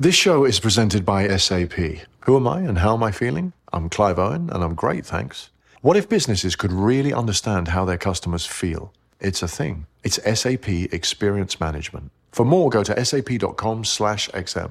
This show is presented by SAP. Who am I and how am I feeling? I'm Clive Owen and I'm great, thanks. What if businesses could really understand how their customers feel? It's a thing. It's SAP Experience Management. For more, go to sap.com/xm.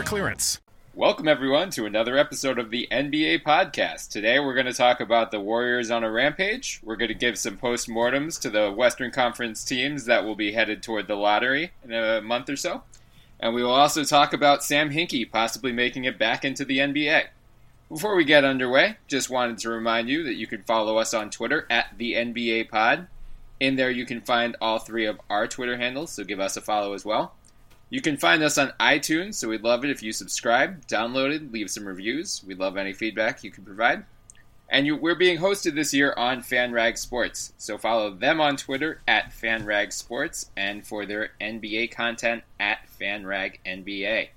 clearance. Welcome, everyone, to another episode of the NBA Podcast. Today, we're going to talk about the Warriors on a rampage. We're going to give some post-mortems to the Western Conference teams that will be headed toward the lottery in a month or so. And we will also talk about Sam Hinkie possibly making it back into the NBA. Before we get underway, just wanted to remind you that you can follow us on Twitter at the NBA Pod. In there, you can find all three of our Twitter handles, so give us a follow as well. You can find us on iTunes, so we'd love it if you subscribe, download it, leave some reviews. We'd love any feedback you can provide. And you, we're being hosted this year on FanRag Sports, so follow them on Twitter at FanRag Sports and for their NBA content at FanRag NBA.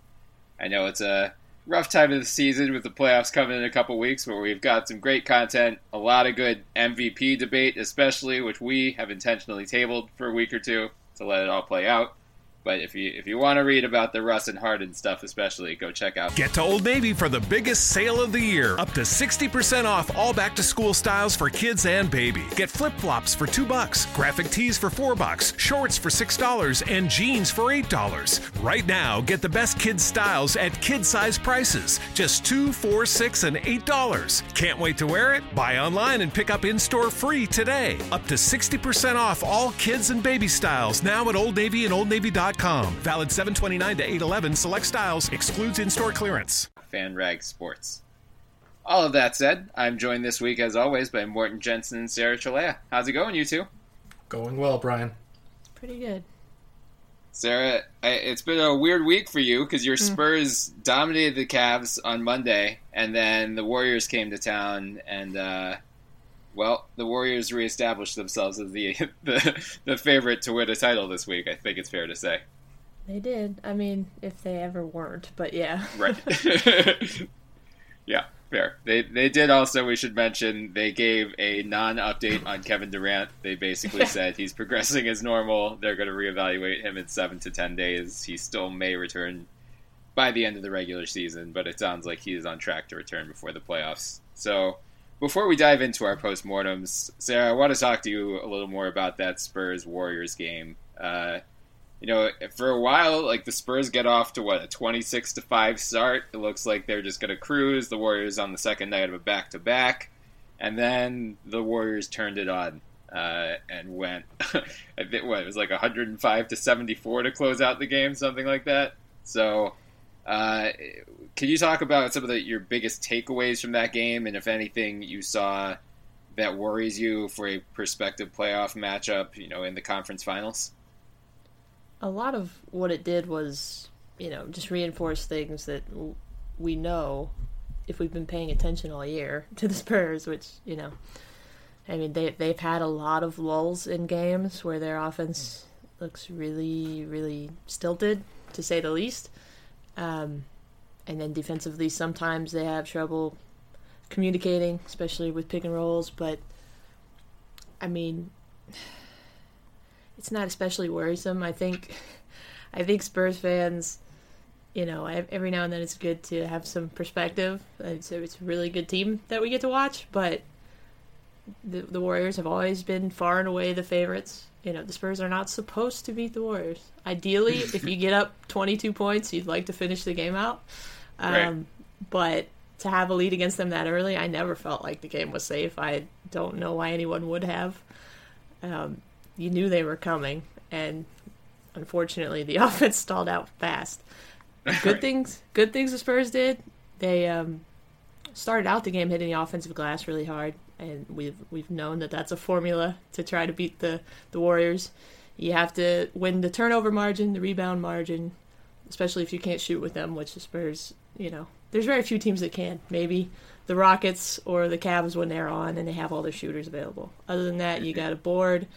I know it's a rough time of the season with the playoffs coming in a couple weeks, but we've got some great content, a lot of good MVP debate, especially, which we have intentionally tabled for a week or two to let it all play out. But if you if you want to read about the Russ and Harden stuff, especially, go check out. Get to Old Navy for the biggest sale of the year. Up to 60% off all back to school styles for kids and baby. Get flip flops for 2 bucks, graphic tees for 4 bucks, shorts for $6, and jeans for $8. Right now, get the best kids styles at kid size prices. Just 2 4 6 and $8. Can't wait to wear it? Buy online and pick up in store free today. Up to 60% off all kids and baby styles now at Old Navy and OldNavy.com. Valid 729 to 811. Select styles. Excludes in-store clearance. Fan FanRag Sports. All of that said, I'm joined this week, as always, by Morten Jensen and Sarah Cilea. How's it going, you two? Going well, Bryan. Pretty good. Sarah, it's been a weird week for you because your Spurs mm. dominated the Cavs on Monday, and then the Warriors came to town, and uh, well, the Warriors reestablished themselves as the, the the favorite to win a title this week. I think it's fair to say. They did. I mean, if they ever weren't, but yeah. Right. yeah, fair. They they did also. We should mention they gave a non-update on Kevin Durant. They basically said he's progressing as normal. They're going to reevaluate him in seven to ten days. He still may return by the end of the regular season, but it sounds like he is on track to return before the playoffs. So before we dive into our postmortems, Sarah, I want to talk to you a little more about that Spurs Warriors game. Uh, you know, for a while, like the Spurs get off to what a twenty-six to five start. It looks like they're just going to cruise. The Warriors on the second night of a back-to-back, and then the Warriors turned it on uh, and went. I think what it was like one hundred and five to seventy-four to close out the game, something like that. So uh, can you talk about some of the, your biggest takeaways from that game, and if anything you saw that worries you for a prospective playoff matchup, you know, in the conference finals? A lot of what it did was, you know, just reinforce things that we know if we've been paying attention all year to the Spurs, which you know, I mean they they've had a lot of lulls in games where their offense looks really really stilted to say the least. Um, and then defensively, sometimes they have trouble communicating, especially with pick and rolls. But I mean, it's not especially worrisome. I think, I think Spurs fans, you know, every now and then it's good to have some perspective. A, it's a really good team that we get to watch, but the, the Warriors have always been far and away the favorites you know, the Spurs are not supposed to beat the Warriors. Ideally, if you get up 22 points, you'd like to finish the game out. Um, right. But to have a lead against them that early, I never felt like the game was safe. I don't know why anyone would have. Um, you knew they were coming, and unfortunately, the offense stalled out fast. Good right. things, good things the Spurs did. They um, started out the game hitting the offensive glass really hard and we've we've known that that's a formula to try to beat the the Warriors. You have to win the turnover margin, the rebound margin, especially if you can't shoot with them, which the Spurs, you know, there's very few teams that can. Maybe the Rockets or the Cavs when they're on and they have all their shooters available. Other than that, you got a board.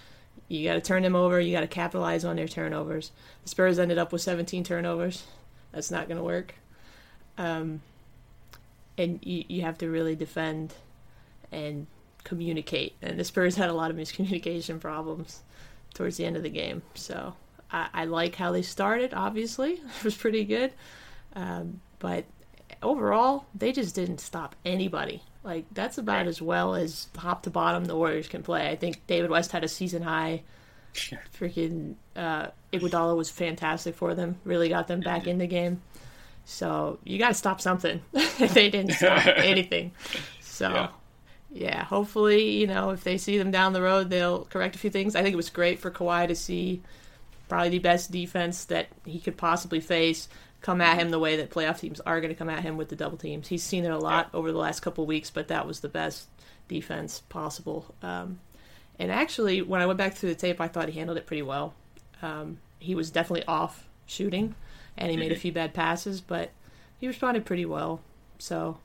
You got to turn them over. You got to capitalize on their turnovers. The Spurs ended up with 17 turnovers. That's not going to work. Um, and you, you have to really defend and communicate. And the Spurs had a lot of miscommunication problems towards the end of the game. So I, I like how they started. Obviously, it was pretty good, um, but overall, they just didn't stop anybody. Like that's about right. as well as top to bottom the Warriors can play. I think David West had a season high. Freaking uh, Iguodala was fantastic for them. Really got them back in the game. So you got to stop something. they didn't stop anything. So. Yeah yeah, hopefully, you know, if they see them down the road, they'll correct a few things. I think it was great for Kawhi to see probably the best defense that he could possibly face come at him the way that playoff teams are going to come at him with the double teams. He's seen it a lot over the last couple weeks, but that was the best defense possible. Um, and actually, when I went back through the tape, I thought he handled it pretty well. Um, he was definitely off shooting, and he made a few bad passes, but he responded pretty well. So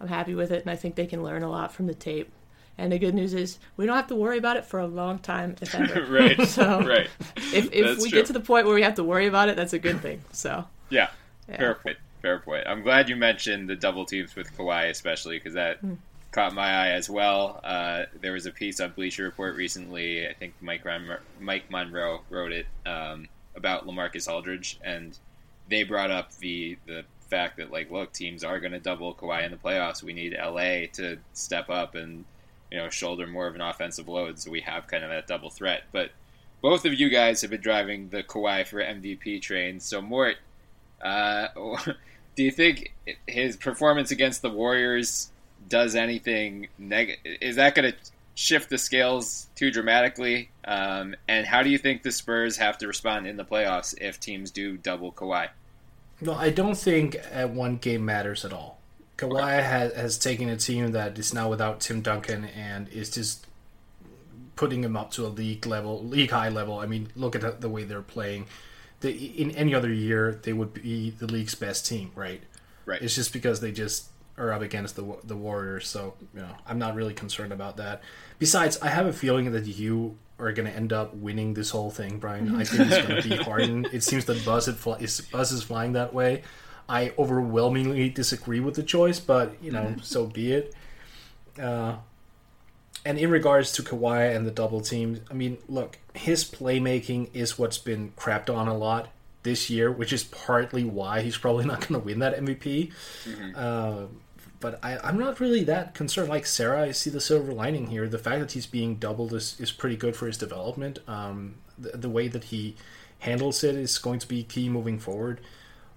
I'm happy with it, and I think they can learn a lot from the tape. And the good news is we don't have to worry about it for a long time, if ever. right. so right. If if we true. get to the point where we have to worry about it, that's a good thing. So. Yeah. yeah. Fair point. Fair point. I'm glad you mentioned the double teams with Kawhi, especially because that mm. caught my eye as well. Uh, there was a piece on Bleacher Report recently. I think Mike Ron- Mike Monroe wrote it um, about LaMarcus Aldridge, and they brought up the the fact that like, look, teams are going to double Kawhi in the playoffs. We need LA to step up and you know shoulder more of an offensive load, so we have kind of that double threat. But both of you guys have been driving the Kawhi for MVP train. So Mort, uh, do you think his performance against the Warriors does anything negative? Is that going to shift the scales too dramatically? Um, and how do you think the Spurs have to respond in the playoffs if teams do double Kawhi? No, I don't think uh, one game matters at all. Kawhi has, has taken a team that is now without Tim Duncan and is just putting them up to a league level, league high level. I mean, look at the way they're playing. The, in any other year, they would be the league's best team, right? Right. It's just because they just are up against the the Warriors, so you know I'm not really concerned about that. Besides, I have a feeling that you are going to end up winning this whole thing, Bryan. I think it's going to be Harden. It seems that Buzz, is, Buzz is flying that way. I overwhelmingly disagree with the choice, but you know, so be it. Uh, and in regards to Kawhi and the double team, I mean, look, his playmaking is what's been crapped on a lot this year, which is partly why he's probably not going to win that MVP. Mm-hmm. Uh, but I, I'm not really that concerned. Like Sarah, I see the silver lining here. The fact that he's being doubled is, is pretty good for his development. Um, the, the way that he handles it is going to be key moving forward.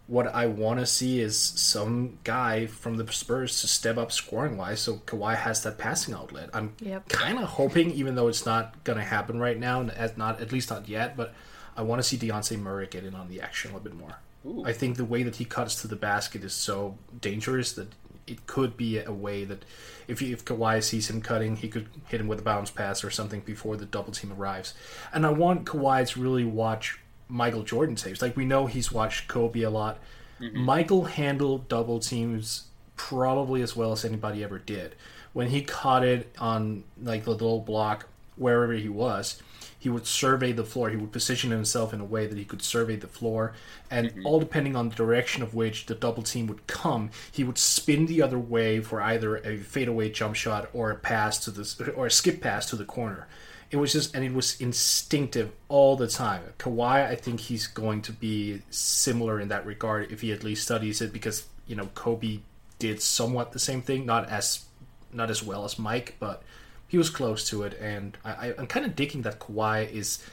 What I want to see is some guy from the Spurs to step up scoring wise, so Kawhi has that passing outlet. I'm yep. kind of hoping, even though it's not going to happen right now, at not at least not yet, but I want to see Dejounte Murray get in on the action a little bit more. Ooh. I think the way that he cuts to the basket is so dangerous that it could be a way that if if Kawhi sees him cutting, he could hit him with a bounce pass or something before the double team arrives. And I want Kawhi to really watch Michael Jordan saves. Like we know he's watched Kobe a lot. Mm-hmm. Michael handled double teams probably as well as anybody ever did. When he caught it on like the little block wherever he was, he would survey the floor. He would position himself in a way that he could survey the floor, and mm-hmm. all depending on the direction of which the double team would come, he would spin the other way for either a fadeaway jump shot or a pass to the or a skip pass to the corner. It was just and it was instinctive all the time. Kawhi, I think he's going to be similar in that regard if he at least studies it, because you know Kobe did somewhat the same thing, not as not as well as Mike, but he was close to it, and I, am kind of digging that Kawhi is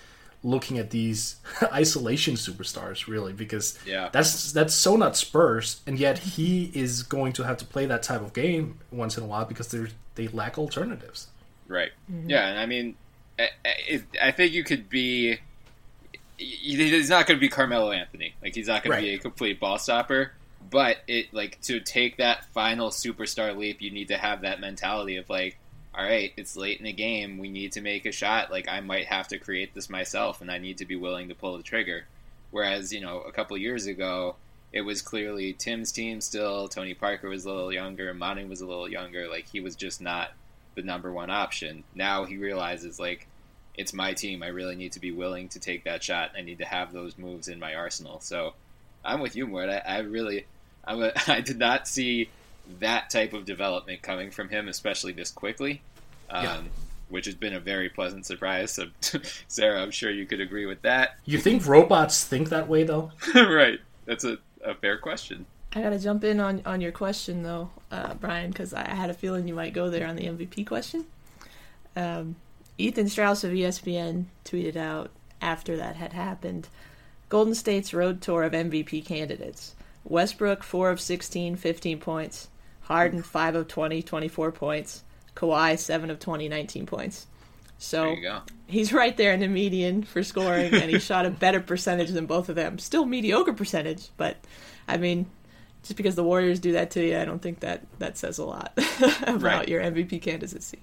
looking at these isolation superstars really because yeah. that's that's so not Spurs, and yet he is going to have to play that type of game once in a while because they they lack alternatives. Right. Mm-hmm. Yeah, and I mean, I, I think you could be. He's not going to be Carmelo Anthony. Like he's not going right. to be a complete ball stopper. But it like to take that final superstar leap, you need to have that mentality of like, all right, it's late in the game. We need to make a shot. Like I might have to create this myself, and I need to be willing to pull the trigger. Whereas you know a couple years ago, it was clearly Tim's team still. Tony Parker was a little younger. Manu was a little younger. Like he was just not the number one option. Now he realizes like it's my team. I really need to be willing to take that shot. I need to have those moves in my arsenal. So I'm with you, Mort. I, I really, I'm a, I did not see that type of development coming from him, especially this quickly. Um, yeah. Which has been a very pleasant surprise. So, Sarah, I'm sure you could agree with that. You think robots think that way, though? right. That's a, a fair question. I gotta jump in on, on your question though, uh, Bryan, because I had a feeling you might go there on the MVP question. Um, Ethan Strauss of ESPN tweeted out after that had happened Golden State's road tour of MVP candidates. Westbrook, 4 of 16, 15 points. Harden, 5 of 20, 24 points. Kawhi, 7 of 20, 19 points. So he's right there in the median for scoring, and he shot a better percentage than both of them. Still mediocre percentage, but I mean, just because the Warriors do that to you, I don't think that that says a lot about right. your MVP candidacy.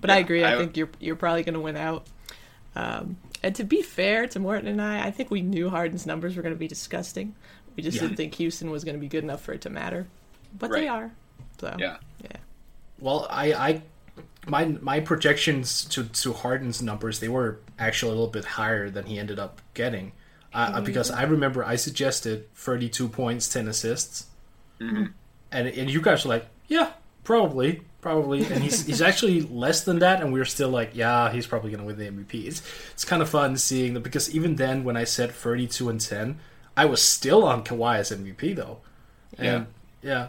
But yeah, I agree. I, I, think you're you're probably going to win out. Um, and to be fair to Morten and I, I think we knew Harden's numbers were going to be disgusting. We just yeah. didn't think Houston was going to be good enough for it to matter, but right. they are. So yeah, yeah. Well, I, I, my my projections to to Harden's numbers they were actually a little bit higher than he ended up getting, uh, mm-hmm. because I remember I suggested thirty two points, ten assists, mm-hmm. and and you guys were like, yeah, probably, probably, and he's he's actually less than that, and we are still like, yeah, he's probably gonna win the MVP. It's it's kind of fun seeing that because even then when I said thirty two and ten. I was still on Kawhi as MVP though, and yeah, yeah.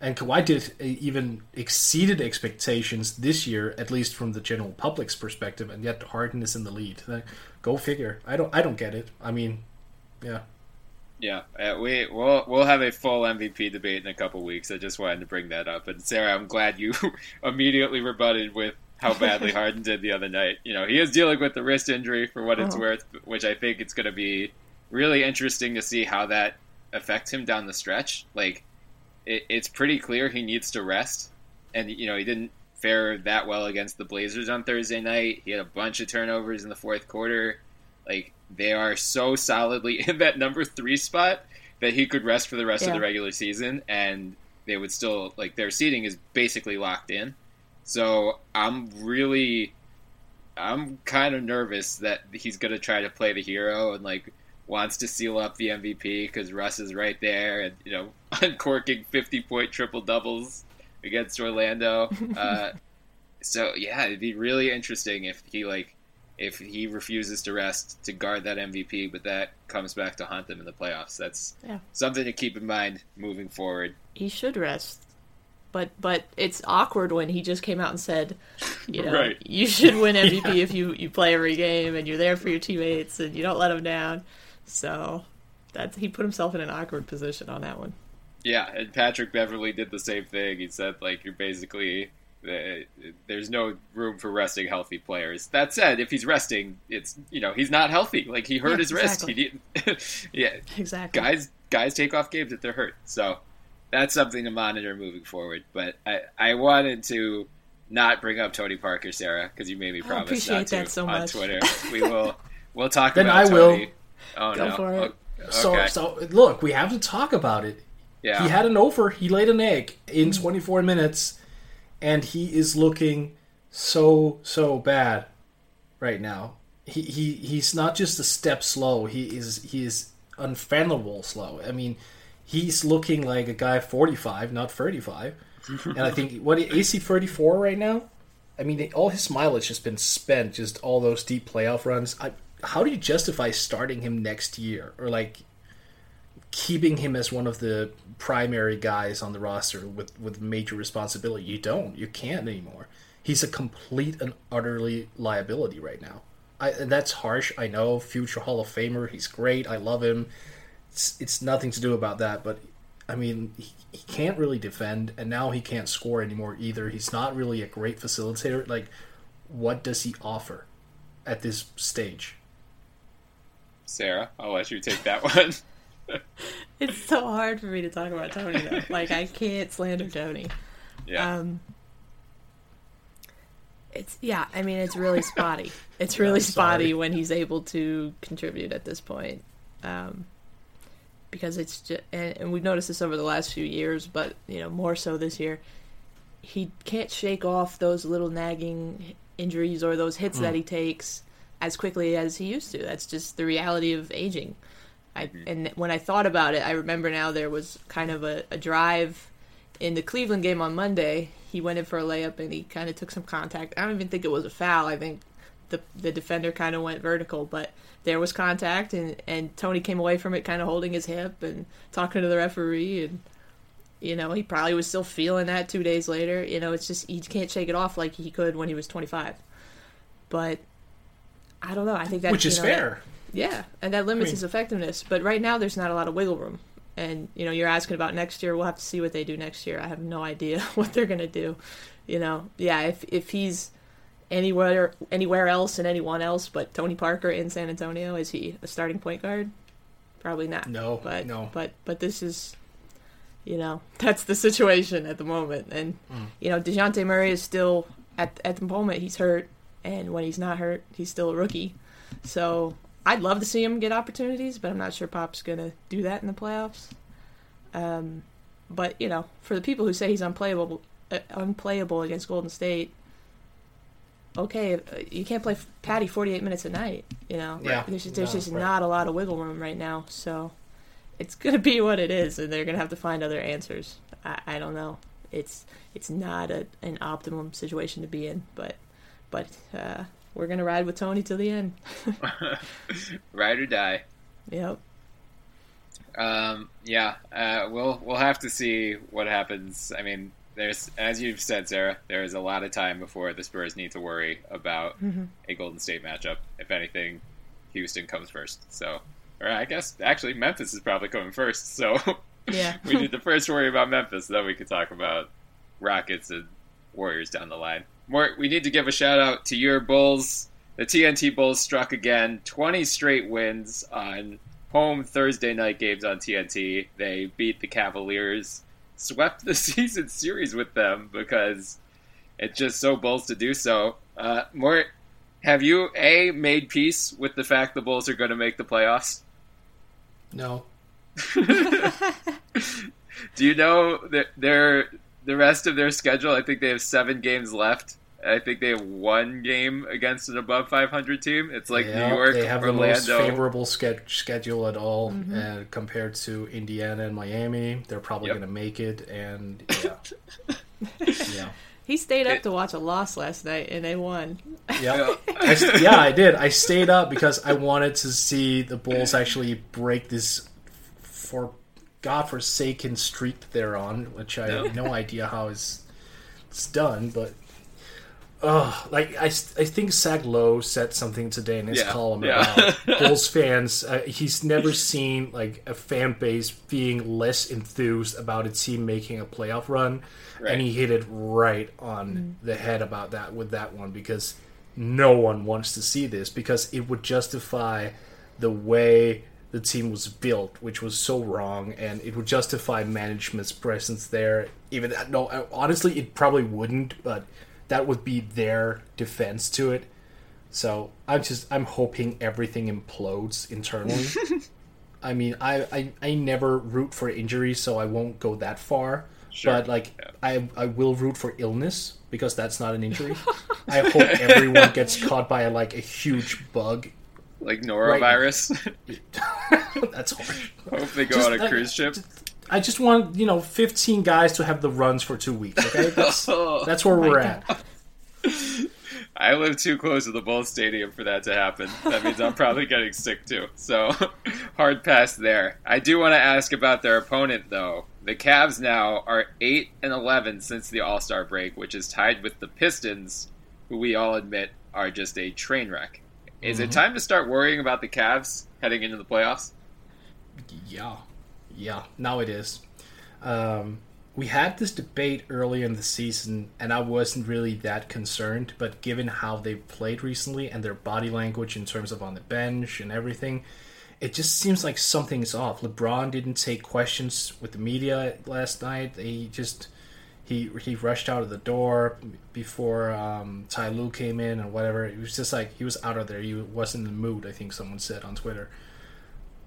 And Kawhi did even exceeded expectations this year, at least from the general public's perspective, and yet Harden is in the lead. Go figure. I don't. I don't get it. I mean, yeah. Yeah, uh, we we'll we'll have a full MVP debate in a couple weeks. I just wanted to bring that up. And Sarah, I'm glad you immediately rebutted with how badly Harden did the other night. You know, he is dealing with the wrist injury for what it's oh. worth, which I think it's going to be really interesting to see how that affects him down the stretch. Like, it, it's pretty clear he needs to rest, and you know he didn't fare that well against the Blazers on Thursday night. He had a bunch of turnovers in the fourth quarter. Like they are so solidly in that number three spot that he could rest for the rest yeah. of the regular season, and they would still like their seating is basically locked in. So I'm really, I'm kind of nervous that he's going to try to play the hero and like wants to seal up the MVP because Russ is right there and you know uncorking fifty point triple doubles against Orlando. Uh, so yeah, it'd be really interesting if he like if he refuses to rest to guard that MVP, but that comes back to haunt them in the playoffs. That's yeah. something to keep in mind moving forward. He should rest. But but it's awkward when he just came out and said, you know, right. you should win MVP yeah. if you, you play every game and you're there for your teammates and you don't let them down. So that he put himself in an awkward position on that one. Yeah, and Patrick Beverley did the same thing. He said like you're basically uh, there's no room for resting healthy players. That said, if he's resting, it's you know he's not healthy. Like he hurt yeah, his exactly. wrist. He yeah, exactly. Guys, guys take off games if they're hurt. So that's something to monitor moving forward. But I I wanted to not bring up Tony Parker, Sarah, because you made me promise not to so on much. Twitter. We will we'll talk then about I Tony. will. Oh Go no. for it. Oh, okay. So so look, we have to talk about it. Yeah. He had an over. He laid an egg in mm-hmm. 24 minutes, and he is looking so so bad right now. He he he's not just a step slow. He is he is unfathomable slow. I mean, he's looking like a guy 45, not 35. and I think what AC 34 right now. I mean, all his mileage has been spent. Just all those deep playoff runs. I, how do you justify starting him next year or like keeping him as one of the primary guys on the roster with with major responsibility? You don't. You can't anymore. He's a complete and utterly liability right now. I, and that's harsh. I know, future Hall of Famer. He's great. I love him. It's, it's nothing to do about that. But I mean, he, he can't really defend, and now he can't score anymore either. He's not really a great facilitator. Like, what does he offer at this stage? Sarah, I'll let you take that one. it's so hard for me to talk about Tony though. Like I can't slander Tony. Yeah. Um, it's yeah. I mean, it's really spotty. It's really spotty when he's able to contribute at this point. Um, because it's just, and, and we've noticed this over the last few years, but you know more so this year. He can't shake off those little nagging injuries or those hits that he takes as quickly as he used to. That's just the reality of aging. I, mm-hmm. and when I thought about it, I remember now there was kind of a, a drive in the Cleveland game on Monday. He went in for a layup and he kind of took some contact. I don't even think it was a foul. I think the the defender kind of went vertical, but there was contact and and Tony came away from it kind of holding his hip and talking to the referee and you know he probably was still feeling that two days later. You know it's just he can't shake it off like he could when he was 25. But I don't know. I think that Which is know, that- fair. Yeah, and that limits mean- his effectiveness. But right now, there's not a lot of wiggle room. And you know, you're asking about next year. We'll have to see what they do next year. I have no idea what they're gonna do. You know, yeah. If if he's anywhere anywhere else and anyone else but Tony Parker in San Antonio, is he a starting point guard? Probably not. No, but no. but but this is, you know, that's the situation at the moment. And Mm. you know, Dejounte Murray is still at at the moment he's hurt, and when he's not hurt, he's still a rookie. So I'd love to see him get opportunities, but I'm not sure Pop's gonna do that in the playoffs. Um, but you know, for the people who say he's unplayable, uh, unplayable against Golden State, okay, uh, you can't play Patty 48 minutes a night. You know, Yeah. there's just, there's No, just right. not a lot of wiggle room right now. So it's gonna be what it is, and they're gonna have to find other answers. I, I don't know. It's it's not a, an optimum situation to be in, but but uh, we're gonna ride with Tony till the end. Ride or die. Yep. Um, yeah, uh, we'll we'll have to see what happens. I mean, there's as you've said, Sarah, there is a lot of time before the Spurs need to worry about a Golden State matchup. If anything, Houston comes first. So, or I guess actually Memphis is probably coming first. So Yeah. we need to first worry about Memphis, then we can talk about Rockets and Warriors down the line. More, we need to give a shout out to your Bulls. The TNT Bulls struck again, 20 straight wins on home Thursday night games on TNT. They beat the Cavaliers, swept the season series with them because it's just so Bulls to do so. Uh, more, have you a made peace with the fact the Bulls are going to make the playoffs? No. Do you know that their the rest of their schedule? I think they have seven games left. I think they have one game against an above 500 team. It's like Yeah, New York, they have the most favorable ske- schedule at all, uh, compared to Indiana and Miami. They're probably Yep. going to make it, and yeah, yeah, He stayed up It- to watch a loss last night, and they won. yeah. I, yeah, I did. I stayed up because I wanted to see the Bulls actually break this for godforsaken streak they're on, which I have no idea how is it's, it's done, but. Oh, like I, I think Zach Lowe said something today in his Yeah, column yeah. about Bulls fans. Uh, he's never seen like a fan base being less enthused about a team making a playoff run, Right. and he hit it right on the head about that with that one because no one wants to see this because it would justify the way the team was built, which was so wrong, and it would justify management's presence there. Even no, honestly, it probably wouldn't, but that would be their defense to it. So I'm just I'm hoping everything implodes internally. I mean, I, I I never root for injuries, so I won't go that far. Sure. But like, Yeah. I I will root for illness because that's not an injury. I hope everyone gets caught by like a huge bug. Like norovirus. That's harsh. Hope they go Just on a like- cruise ship. I just want you know 15 guys to have the runs for two weeks. Okay, that's Oh, that's where we're at. I live too close to the Bulls Stadium for that to happen. That means I'm probably getting sick too. So hard pass there. I do want to ask about their opponent though. The Cavs now are eight and eleven since the All Star break, which is tied with the Pistons, who we all admit are just a train wreck. Is it time to start worrying about the Cavs heading into the playoffs? Yeah, yeah. Now it is. Um, we had this debate early in the season, and I wasn't really that concerned. But given how they've played recently and their body language in terms of on the bench and everything, it just seems like something's off. LeBron didn't take questions with the media last night. He just he he rushed out of the door before um, Ty Lue came in and whatever. It was just like he was out of there. He wasn't in the mood. I think someone said on Twitter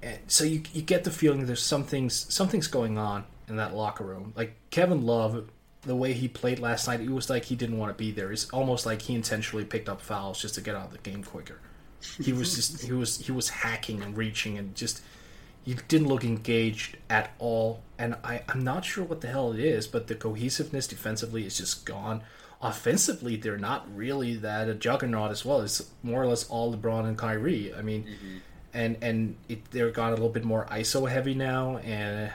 and so you you get the feeling there's something's something's going on in that locker room. Like Kevin Love, the way he played last night, it was like he didn't want to be there. It's almost like he intentionally picked up fouls just to get out of the game quicker. He was just he was he was hacking and reaching and just he didn't look engaged at all. And I I'm not sure what the hell it is, but the cohesiveness defensively is just gone. Offensively, they're not really that a juggernaut as well. It's more or less all LeBron and Kyrie. I mean, mm-hmm. and and it, they're got a little bit more ISO heavy now, and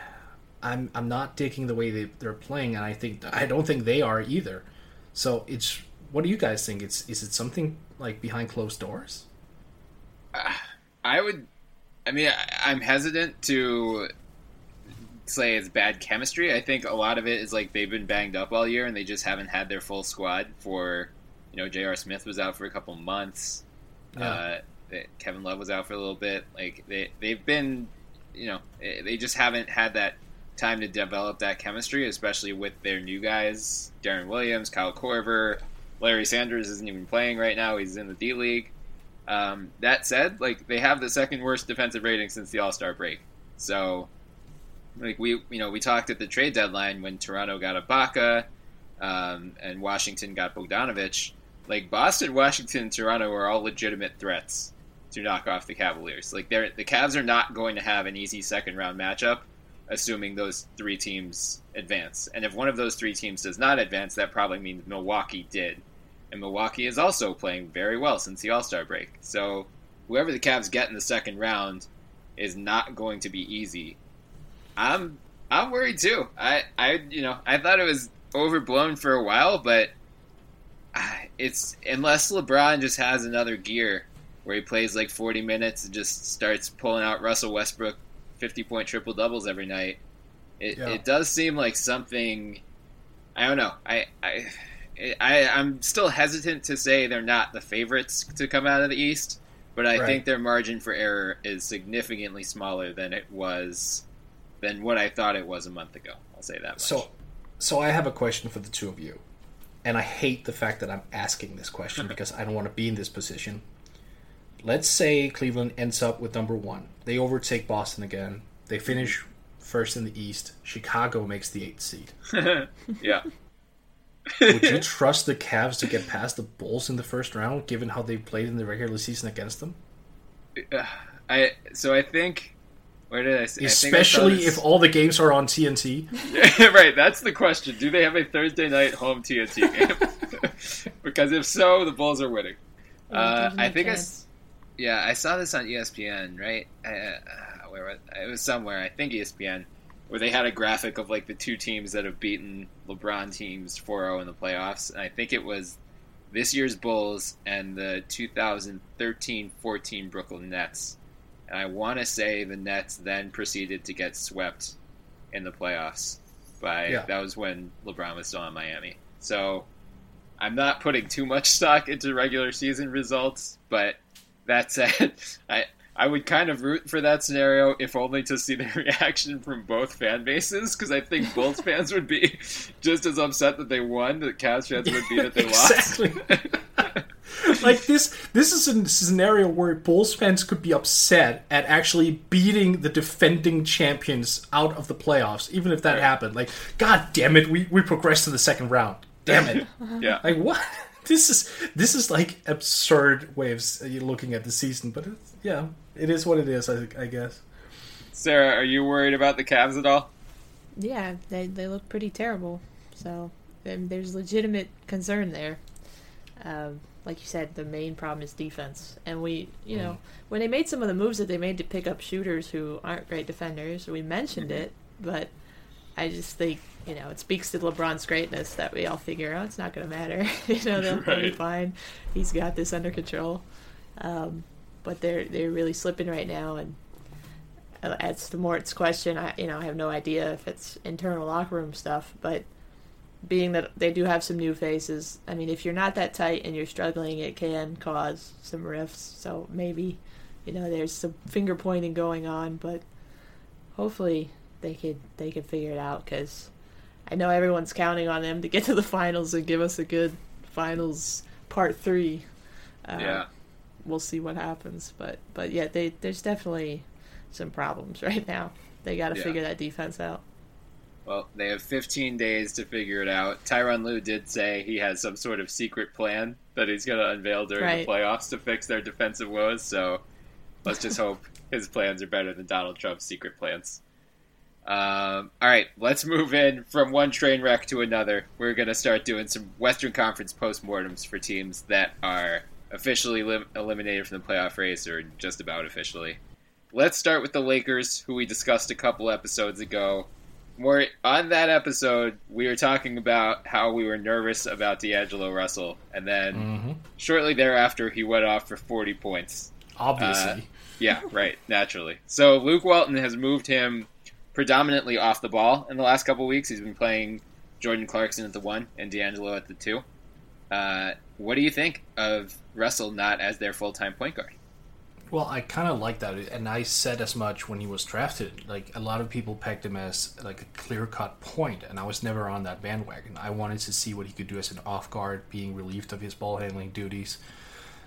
I'm I'm not digging the way they they're playing, and I think I don't think they are either. So it's what do you guys think? It's is it something like behind closed doors? Uh, I would. I mean, I, I'm hesitant to say it's bad chemistry. I think a lot of it is like they've been banged up all year and they just haven't had their full squad. For you know, J.R. Smith was out for a couple months. Yeah. Uh, Kevin Love was out for a little bit. Like they they've been, you know, they just haven't had that time to develop that chemistry, especially with their new guys, Deron Williams, Kyle Korver, Larry Sanders isn't even playing right now. He's in the D League. Um, that said, like they have the second worst defensive rating since the All Star break. So, like we, you know, we talked at the trade deadline when Toronto got Ibaka um, and Washington got Bogdanovic. Like Boston, Washington, Toronto are all legitimate threats to knock off the Cavaliers. Like they're the Cavs are not going to have an easy second round matchup, assuming those three teams advance. And if one of those three teams does not advance, that probably means Milwaukee did. And Milwaukee is also playing very well since the All Star break. So whoever the Cavs get in the second round is not going to be easy. I'm I'm worried too. I I you know I thought it was overblown for a while, but ah, it's unless LeBron just has another gear where he plays like 40 minutes and just starts pulling out Russell Westbrook 50 point triple doubles every night. It, Yeah. it does seem like something. I don't know. I I. I, I'm still hesitant to say they're not the favorites to come out of the East, but I Right. think their margin for error is significantly smaller than it was, than what I thought it was a month ago. I'll say that much. So, so I have a question for the two of you, and I hate the fact that I'm asking this question because I don't want to be in this position. Let's say Cleveland ends up with number one. They overtake Boston again. They finish first in the East. Chicago makes the eighth seed. yeah, Would you trust the Cavs to get past the Bulls in the first round, given how they played in the regular season against them? I so I think where did I say? Especially if all the games are on TNT. right, that's the question. Do they have a Thursday night home TNT game? because if so, the Bulls are winning. Uh, I think I, chance. s- yeah, I saw this on ESPN, right? Uh, uh, where was, it was somewhere. I think ESPN, where they had a graphic of like the two teams that have beaten LeBron teams 4-0 in the playoffs, and I think it was this year's Bulls and the 2013-14 Brooklyn Nets. And I want to say the Nets then proceeded to get swept in the playoffs. By Yeah. that was when LeBron was still in Miami. So I'm not putting too much stock into regular season results, but that said, I I would kind of root for that scenario if only to see the reaction from both fan bases because I think Bulls fans would be just as upset that they won that Cavs fans would be that they Exactly. lost. like this this is a scenario where Bulls fans could be upset at actually beating the defending champions out of the playoffs, even if that Right. happened. Like, god damn it, we, we progressed to the second round. Damn it. yeah. like what? This is this is like absurd way uh, of looking at the season, but it's, yeah, it is what it is. I, I guess. Sarah, are you worried about the Cavs at all? Yeah, they they look pretty terrible. So um, there's legitimate concern there. Um, like you said, the main problem is defense, and we, you know, when they made some of the moves that they made to pick up shooters who aren't great defenders, we mentioned it, but I just think you know it speaks to LeBron's greatness that we all figure out it's not going to matter. you know, they'll, they'll be fine. He's got this under control. Um, but they're they're really slipping right now, and uh, as to Mort's question, I you know I have no idea if it's internal locker room stuff, but being that they do have some new faces, I mean, if you're not that tight and you're struggling, it can cause some rifts. So maybe, you know, there's some finger pointing going on, but hopefully they could they could figure it out because I know everyone's counting on them to get to the finals and give us a good finals part three. Uh, yeah. We'll see what happens. But but yeah, they there's definitely some problems right now. They got to Yeah. figure that defense out. Well, they have 15 days to figure it out. Tyronn Lue did say he has some sort of secret plan that he's going to unveil during Right. the playoffs to fix their defensive woes. So let's just hope his plans are better than Donald Trump's secret plans. Um, all right, let's move in from one train wreck to another. We're going to start doing some Western Conference postmortems for teams that are officially lim- eliminated from the playoff race or just about officially. Let's start with the Lakers, who we discussed a couple episodes ago. More on that episode, we were talking about how we were nervous about D'Angelo Russell, and then Mm-hmm. shortly thereafter, he went off for 40 points. Obviously. Uh, Yeah, right, naturally. So Luke Walton has moved him predominantly off the ball in the last couple weeks. He's been playing Jordan Clarkson at the one and D'Angelo at the two. Uh, what do you think of Russell not as their full time point guard? Well, I kind of like that, and I said as much when he was drafted. Like a lot of people pegged him as like a clear cut point, and I was never on that bandwagon. I wanted to see what he could do as an off guard, being relieved of his ball handling duties.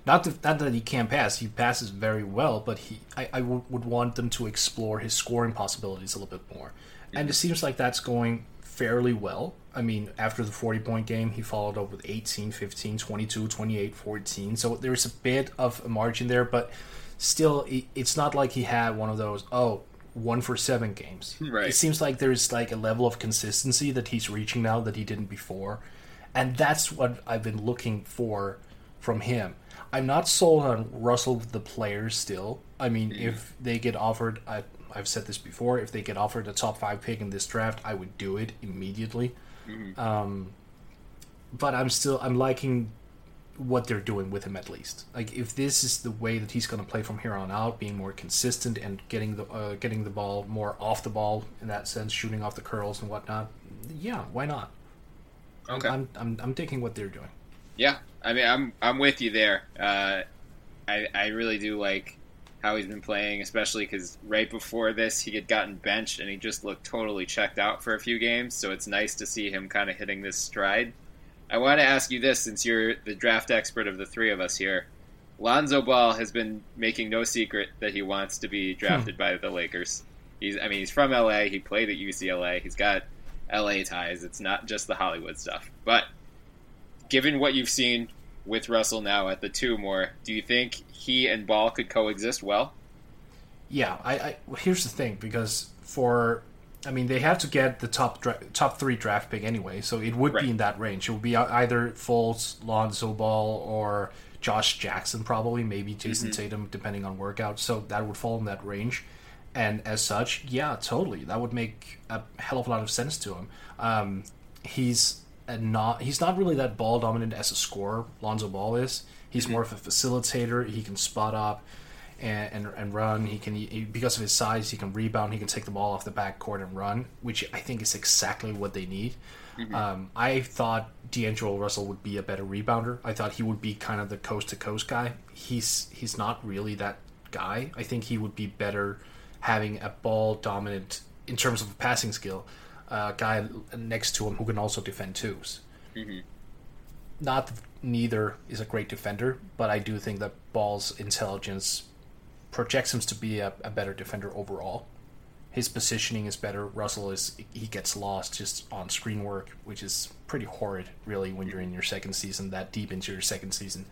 Not, to, not that he can't pass; he passes very well, but he I, I would would want them to explore his scoring possibilities a little bit more. And it seems like that's going fairly well. I mean, after the 40 point game, he followed up with 18, 15, 22, 28, 14. So there's a bit of a margin there, but still, it's not like he had one of those, oh, one for seven games. Right. It seems like there's like a level of consistency that he's reaching now that he didn't before. And that's what I've been looking for from him. I'm not sold on Russell the player still. I mean, mm-hmm. if they get offered, I, I've said this before, if they get offered a top five pick in this draft, I would do it immediately. Um, but I'm still I'm liking what they're doing with him at least. Like if this is the way that he's going to play from here on out, being more consistent and getting the uh, getting the ball more off the ball in that sense, shooting off the curls and whatnot. Yeah, why not? Okay. I'm I'm I'm taking what they're doing. Yeah, I mean, I'm I'm with you there. Uh, I I really do like how he's been playing, especially because right before this he had gotten benched and he just looked totally checked out for a few games. So it's nice to see him kind of hitting this stride. I want to ask you this, since you're the draft expert of the three of us here. Lonzo Ball has been making no secret that he wants to be hmm. drafted by the Lakers. He's, I mean, he's from LA. He played at UCLA. He's got LA ties. It's not just the Hollywood stuff. But given what you've seen with Russell now at the two more, do you think he and Ball could coexist well? Yeah, I, I well, here's the thing because for I mean they have to get the top dra- top three draft pick anyway, so it would Right. be in that range. It would be either Fultz, Lonzo Ball, or Josh Jackson, probably maybe Jayson Tatum, depending on workout. So that would fall in that range, and as such, yeah, totally, that would make a hell of a lot of sense to him. Um, he's a not he's not really that ball dominant as a scorer. Lonzo Ball is. He's more of a facilitator. He can spot up and, and, and run. He can he, because of his size, he can rebound. He can take the ball off the backcourt and run, which I think is exactly what they need. Um, I thought D'Angelo Russell would be a better rebounder. I thought he would be kind of the coast to coast guy. He's he's not really that guy. I think he would be better having a ball dominant in terms of passing skill uh, guy next to him who can also defend 2s not that neither is a great defender, but I do think that Ball's intelligence projects him to be a, a better defender overall. His positioning is better. Russell is he gets lost just on screen work, which is pretty horrid, really, when you're in your second season, that deep into your second season.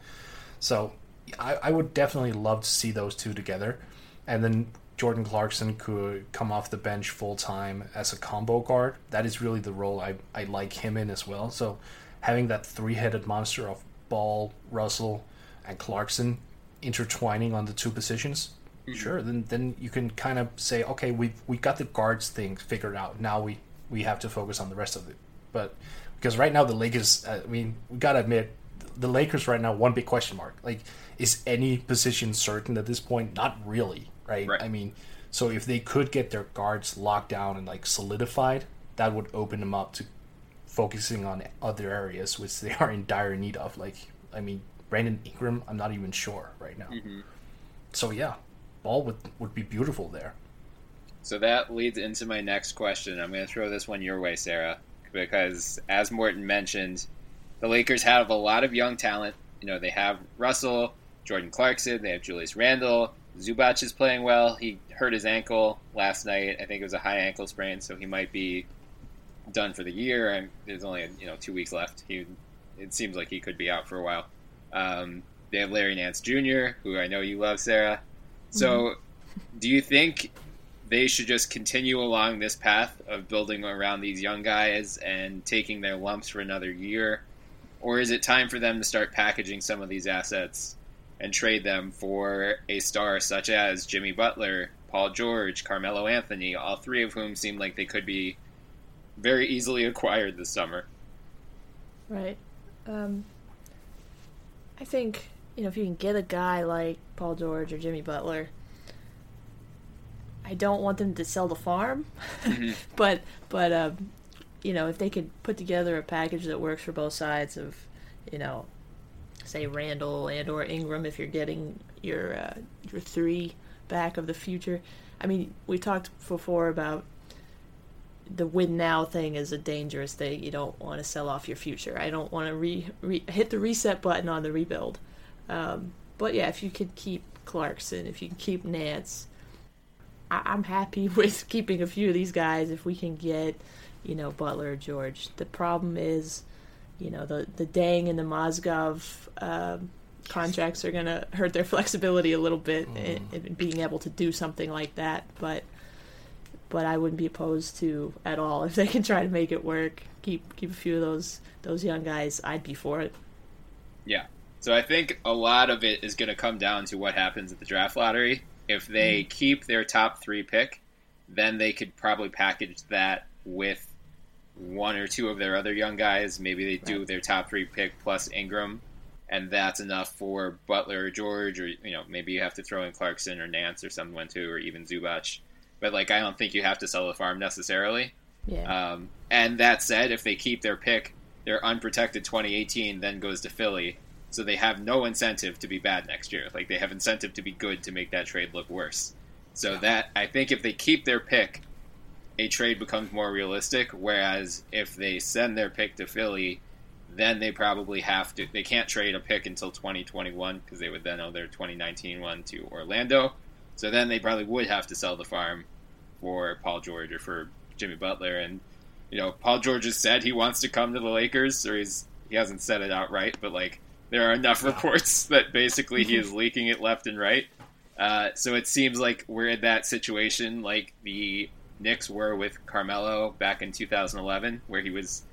So I, I would definitely love to see those two together, and then Jordan Clarkson could come off the bench full time as a combo guard. That is really the role I, I like him in as well. So having that three headed monster of Ball, Russell, and Clarkson intertwining on the two positions, sure, then then you can kind of say, okay, we we got the guards thing figured out. Now we we have to focus on the rest of it. But because right now the Lakers, uh, I mean, we gotta admit, the Lakers right now one big question mark. Like, is any position certain at this point? Not really, right? Right. I mean, so if they could get their guards locked down and like solidified, that would open them up to focusing on other areas which they are in dire need of. Like, I mean, Brandon Ingram, I'm not even sure right now. Mm-hmm. So yeah, ball would would be beautiful there. So that leads into my next question. I'm going to throw this one your way, Sarah, because as Morten mentioned, the Lakers have a lot of young talent. You know, they have Russell, Jordan Clarkson, they have Julius Randle, Zubac is playing well. He hurt his ankle last night. I think it was a high ankle sprain, so he might be done for the year. And there's only you know two weeks left. He it seems like he could be out for a while. Um, they have Larry Nance Jr., who I know you love, Sarah. So, mm-hmm. do you think they should just continue along this path of building around these young guys and taking their lumps for another year? Or is it time for them to start packaging some of these assets and trade them for a star such as Jimmy Butler, Paul George, Carmelo Anthony, all three of whom seem like they could be very easily acquired this summer? Right. Um, I think you know if you can get a guy like Paul George or Jimmy Butler, I don't want them to sell the farm, mm-hmm. but but um, you know if they could put together a package that works for both sides of you know say Randle and or Ingram if you're getting your uh, your three back of the future. I mean, we talked before about the win now thing is a dangerous thing. You don't want to sell off your future. I don't want to re, re hit the reset button on the rebuild. Um, but yeah, if you could keep Clarkson, if you can keep Nance, I, am happy with keeping a few of these guys if we can get, you know, Butler or George. The problem is, you know, the the Deng and the Mozgov um, contracts are gonna hurt their flexibility a little bit mm. in, in being able to do something like that. But but I wouldn't be opposed to at all if they can try to make it work. Keep keep a few of those those young guys. I'd be for it. Yeah. So I think a lot of it is going to come down to what happens at the draft lottery. If they mm. keep their top three pick, then they could probably package that with one or two of their other young guys. Maybe they do their top three pick plus Ingram, and that's enough for Butler or George, or you know maybe you have to throw in Clarkson or Nance or someone too, or even Zubac but like I don't think you have to sell the farm necessarily. Yeah. Um, and that said, if they keep their pick, their unprotected 2018 then goes to Philly, so they have no incentive to be bad next year. Like they have incentive to be good to make that trade look worse. So yeah. that I think if they keep their pick, a trade becomes more realistic. Whereas if they send their pick to Philly, then they probably have to. They can't trade a pick until 2021 because they would then owe their 2019 one to Orlando. So then they probably would have to sell the farm for Paul George or for Jimmy Butler. And you know, Paul George has said he wants to come to the Lakers, or he's he hasn't said it outright, but like there are enough reports that basically he is leaking it left and right. Uh, so it seems like we're in that situation, like the Knicks were with Carmelo back in 2011, where he was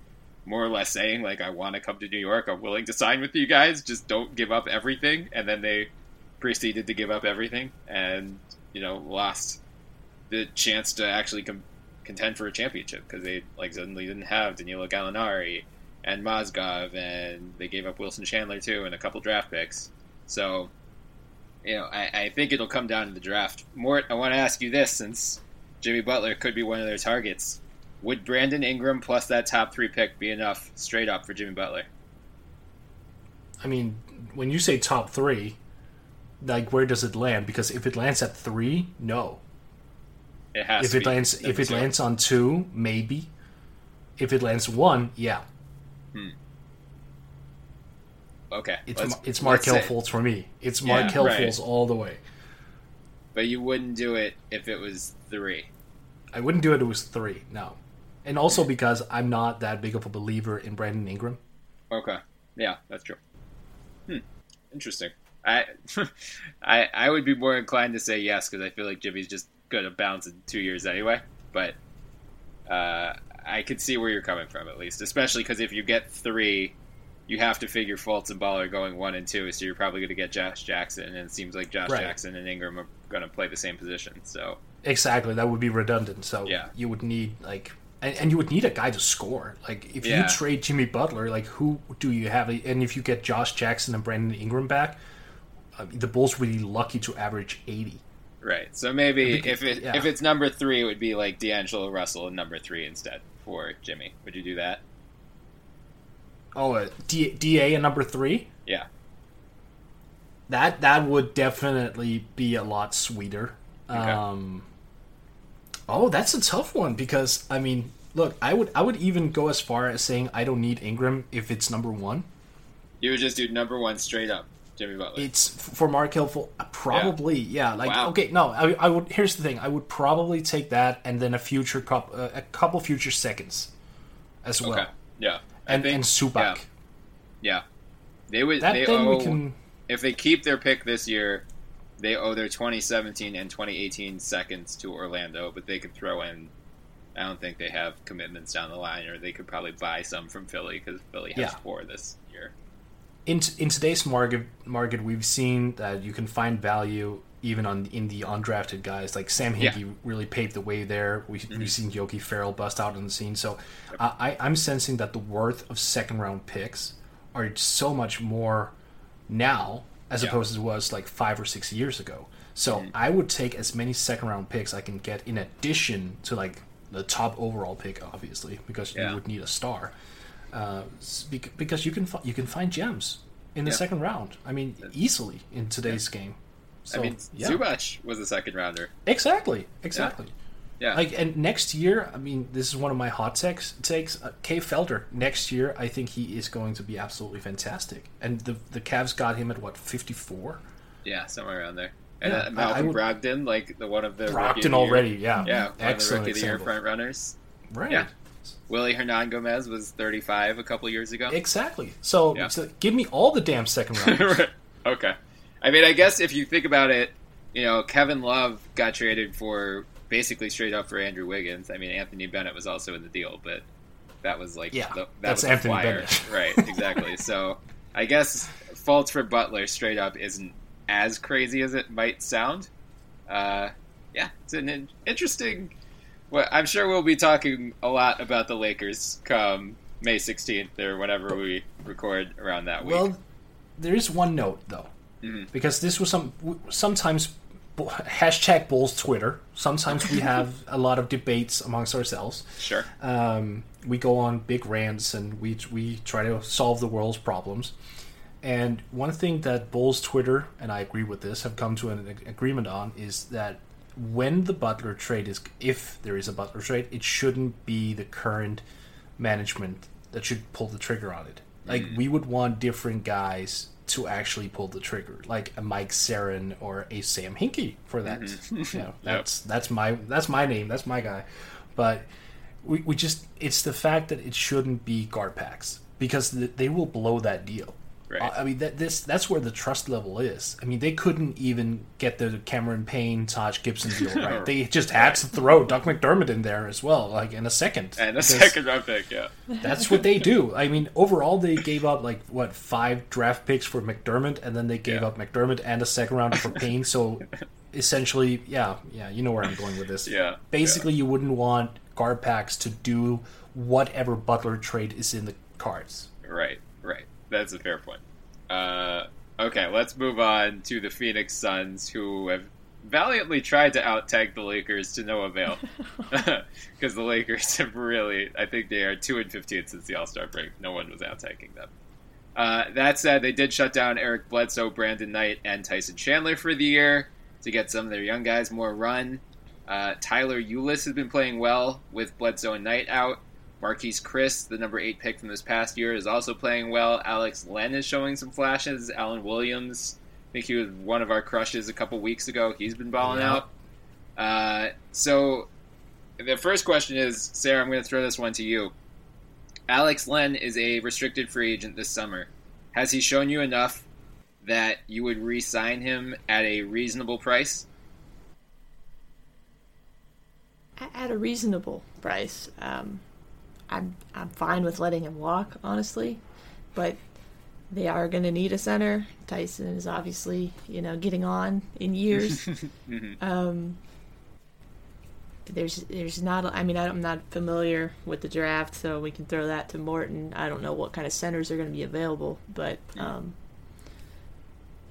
more or less saying like, "I want to come to New York. I'm willing to sign with you guys. Just don't give up everything." And then they proceeded to give up everything and you know lost the chance to actually com- contend for a championship because they like suddenly didn't have Danilo Gallinari and Mozgov and they gave up Wilson Chandler too and a couple draft picks. So you know I, I think it'll come down to the draft. Mort, I want to ask you this since Jimmy Butler could be one of their targets. Would Brandon Ingram plus that top three pick be enough straight up for Jimmy Butler? I mean, when you say top three, like where does it land? Because if it lands at three, no. It has. If it lands, if it lands on two, maybe. If it lands one, yeah. Hmm. Okay. It's let's, it's Markelle Fultz for me. It's yeah, right. Fultz all the way. But you wouldn't do it if it was three. I wouldn't do it if it was three. No, and also because I'm not that big of a believer in Brandon Ingram. Okay. Yeah, that's true. Hmm. Interesting. I, I, I would be more inclined to say yes because I feel like Jimmy's just going to bounce in two years anyway. But uh, I could see where you're coming from at least, especially because if you get three, you have to figure Fultz and Ball are going one and two, so you're probably going to get Josh Jackson, and it seems like Josh right. Jackson and Ingram are going to play the same position. So exactly, that would be redundant. So yeah. you would need like and, and, you would need a guy to score. Like if yeah. you trade Jimmy Butler, like who do you have? And if you get Josh Jackson and Brandon Ingram back, the Bulls would be lucky to average 80. Right. So maybe if it yeah. if it's number three, it would be like D'Angelo Russell and number three instead for Jimmy. Would you do that? Oh, uh, D- Da and number three. Yeah. That that would definitely be a lot sweeter. Okay. Um, oh, that's a tough one because I mean, look, I would I would even go as far as saying I don't need Ingram if it's number one. You would just do number one straight up. Jimmy Butler. It's for Markelle Fultz, probably yeah. Like Wow. okay, no, I, I would. Here's the thing: I would probably take that and then a future cup, uh, a couple future seconds, as well, okay. Yeah. I and think- and Zubac. Yeah. yeah. They would. That they owe, we can. if they keep their pick this year, they owe their 2017 and 2018 seconds to Orlando, but they could throw in. I don't think they have commitments down the line, or they could probably buy some from Philly because Philly has Yeah. four this year. in in today's market market we've seen that you can find value even on in the undrafted guys like Sam Yeah. Mm-hmm. Hinkie really paved the way there. We, We've seen Yogi Ferrell bust out on the scene, so uh, I, I'm sensing that the worth of second round picks are so much more now as Yeah. Mm-hmm. opposed to was like five or six years ago. So I would take as many second round picks I can get in addition to like the top overall pick, obviously, because Yeah. you would need a star uh, because you can fi- you can find gems in the Yeah. second round. I mean, easily in today's game. So, I mean, yeah. Zubac was a second rounder. exactly, exactly. Yeah. Like, and next year, I mean, this is one of my hot takes. Takes uh, Kay Felder. Next year, I think he is going to be absolutely fantastic. And the the Cavs got him at what fifty four. yeah, somewhere around there. And Yeah, uh, I- I Malcolm would- Brogdon, like the one of the of the year- already, yeah, Yeah, one of the excellent rookie of the year front runners. Right. Yeah. Willy Hernangomez was 35 a couple years ago. Exactly. So, Yeah. so give me all the damn second rounders. Right. okay. I mean, I guess if you think about it, you know, Kevin Love got traded for basically straight up for Andrew Wiggins. I mean, Anthony Bennett was also in the deal, but that was like Yeah, the, that that's was Anthony flyer. Bennett. right? Exactly. so I guess Fultz for Butler straight up isn't as crazy as it might sound. Uh, yeah, it's an in- interesting. Well, I'm sure we'll be talking a lot about the Lakers come May 16th or whenever we record around that week. Well, there is one note though, Mm-hmm. because this was some sometimes hashtag Bulls Twitter. Sometimes we have a lot of debates amongst ourselves. sure. Um, we go on big rants and we we try to solve the world's problems. And one thing that Bulls Twitter and I agree with this have come to an agreement on is that when the Butler trade is, if there is a Butler trade, it shouldn't be the current management that should pull the trigger on it. Like we would want different guys to actually pull the trigger, like a Mike Sarin or a Sam Hinkie for that. Mm-hmm. You know, that's that's my that's my name, that's my guy. But we, we just it's the fact that it shouldn't be GarPax because th- they will blow that deal. Right. Uh, I mean that this that's where the trust level is. I mean they couldn't even get the Cameron Payne, Taj Gibson deal right. They just had to throw Doug McDermott in there as well, like in a second. And a second round pick, yeah. That's what they do. I mean, overall they gave up like what five draft picks for McDermott, and then they gave Yeah. up McDermott and a second round for Payne. So essentially, yeah, yeah, you know where I'm going with this. Yeah, Basically, you wouldn't want GarPax to do whatever Butler trade is in the cards. Right. That's a fair point. Uh, okay, let's move on to the Phoenix Suns, who have valiantly tried to out tag the Lakers to no avail. Because the Lakers have really, I think they are 2 and 15 since the All Star break. No one was out tagging them. Uh, that said, they did shut down Eric Bledsoe, Brandon Knight, and Tyson Chandler for the year to get some of their young guys more run. Uh, Tyler Ulis has been playing well with Bledsoe and Knight out. Marquese Chriss, the number eight pick from this past year, is also playing well. Alex Len is showing some flashes. Alan Williams, I think he was one of our crushes a couple weeks ago. He's been balling Yeah. out. Uh, so the first question is, Sarah, I'm going to throw this one to you. Alex Len is a restricted free agent this summer. Has he shown you enough that you would re-sign him at a reasonable price? At a reasonable price. Um, I'm I'm fine with letting him walk, honestly, but they are going to need a center. Tyson is obviously, you know, getting on in years. um, there's there's not. I mean, I'm not familiar with the draft, so we can throw that to Morten. I don't know what kind of centers are going to be available, but um,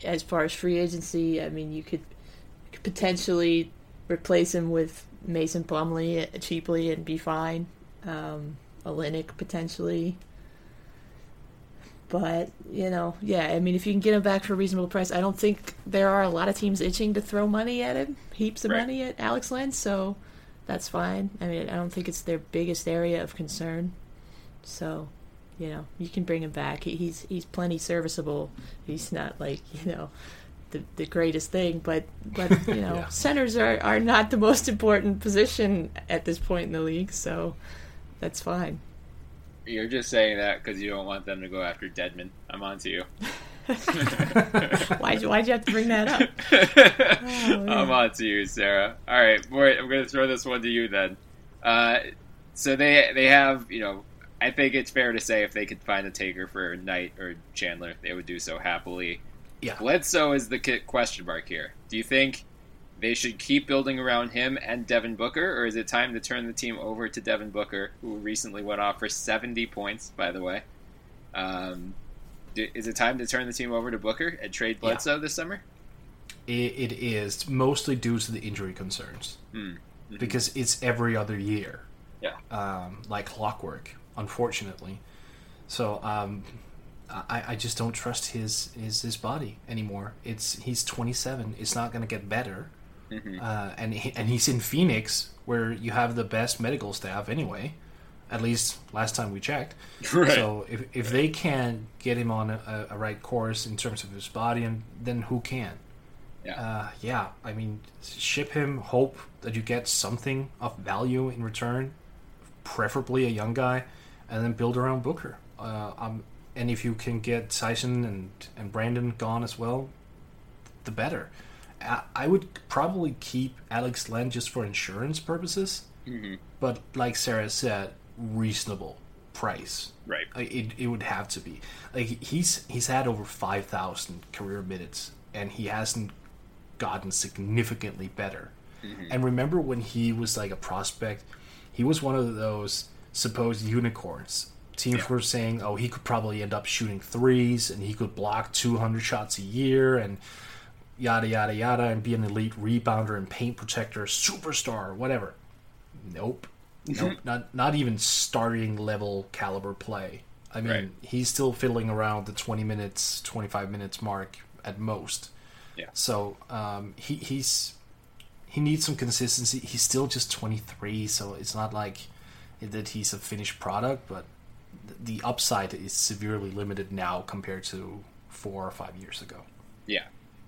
as far as free agency, I mean, you could, you could potentially replace him with Mason Plumlee cheaply and be fine. Um, Olynyk potentially. But, you know, yeah, I mean, if you can get him back for a reasonable price, I don't think there are a lot of teams itching to throw money at him, heaps of Right. money at Alex Len, so that's fine. I mean, I don't think it's their biggest area of concern. So, you know, you can bring him back. He, he's he's plenty serviceable. He's not like you know the the greatest thing, but but you know, Yeah. centers are are not the most important position at this point in the league, so that's fine. You're just saying that because you don't want them to go after Dedmon. I'm on to you. Why'd you, why'd you have to bring that up? I'm on to you, Sarah. All right, boy, I'm going to throw this one to you then. Uh, so they they have, you know, I think it's fair to say if they could find a taker for Knight or Chandler, they would do so happily. Yeah. Bledsoe is the question mark here. Do you think they should keep building around him and Devin Booker, or is it time to turn the team over to Devin Booker, who recently went off for 70 points, by the way? Um, is it time to turn the team over to Booker and trade Bledsoe this summer? It, it is mostly due to the injury concerns Hmm. because it's every other year, Yeah. um, like clockwork. Unfortunately, so um, I, I just don't trust his, his his body anymore. It's he's 27. It's not going to get better, uh, and he, and he's in Phoenix where you have the best medical staff anyway. At least last time we checked. Right. So if, if they can get him on a, a right course in terms of his body, and then who can? Yeah. Uh, yeah, I mean, ship him. Hope that you get something of value in return, preferably a young guy, and then build around Booker. Uh, um, and if you can get Tyson and and Brandon gone as well, the better. I, would probably keep Alex Len just for insurance purposes, mm-hmm. but like Sarah said, reasonable price. Right. Like, It, it would have to be like he's he's had over five thousand career minutes and he hasn't gotten significantly better. Mm-hmm. And remember when he was like a prospect, he was one of those supposed unicorns. Teams Yeah. were saying, "Oh, he could probably end up shooting threes, and he could block 200 shots a year, and yada yada yada, and be an elite rebounder and paint protector, superstar, whatever." Nope. Nope. not not even starting level caliber play. I mean, Right. he's still fiddling around the 20 minutes, 25 minutes mark at most. Yeah. So um, he he's he needs some consistency. He's still just 23, so it's not like that he's a finished product, but the upside is severely limited now compared to four or five years ago. Yeah,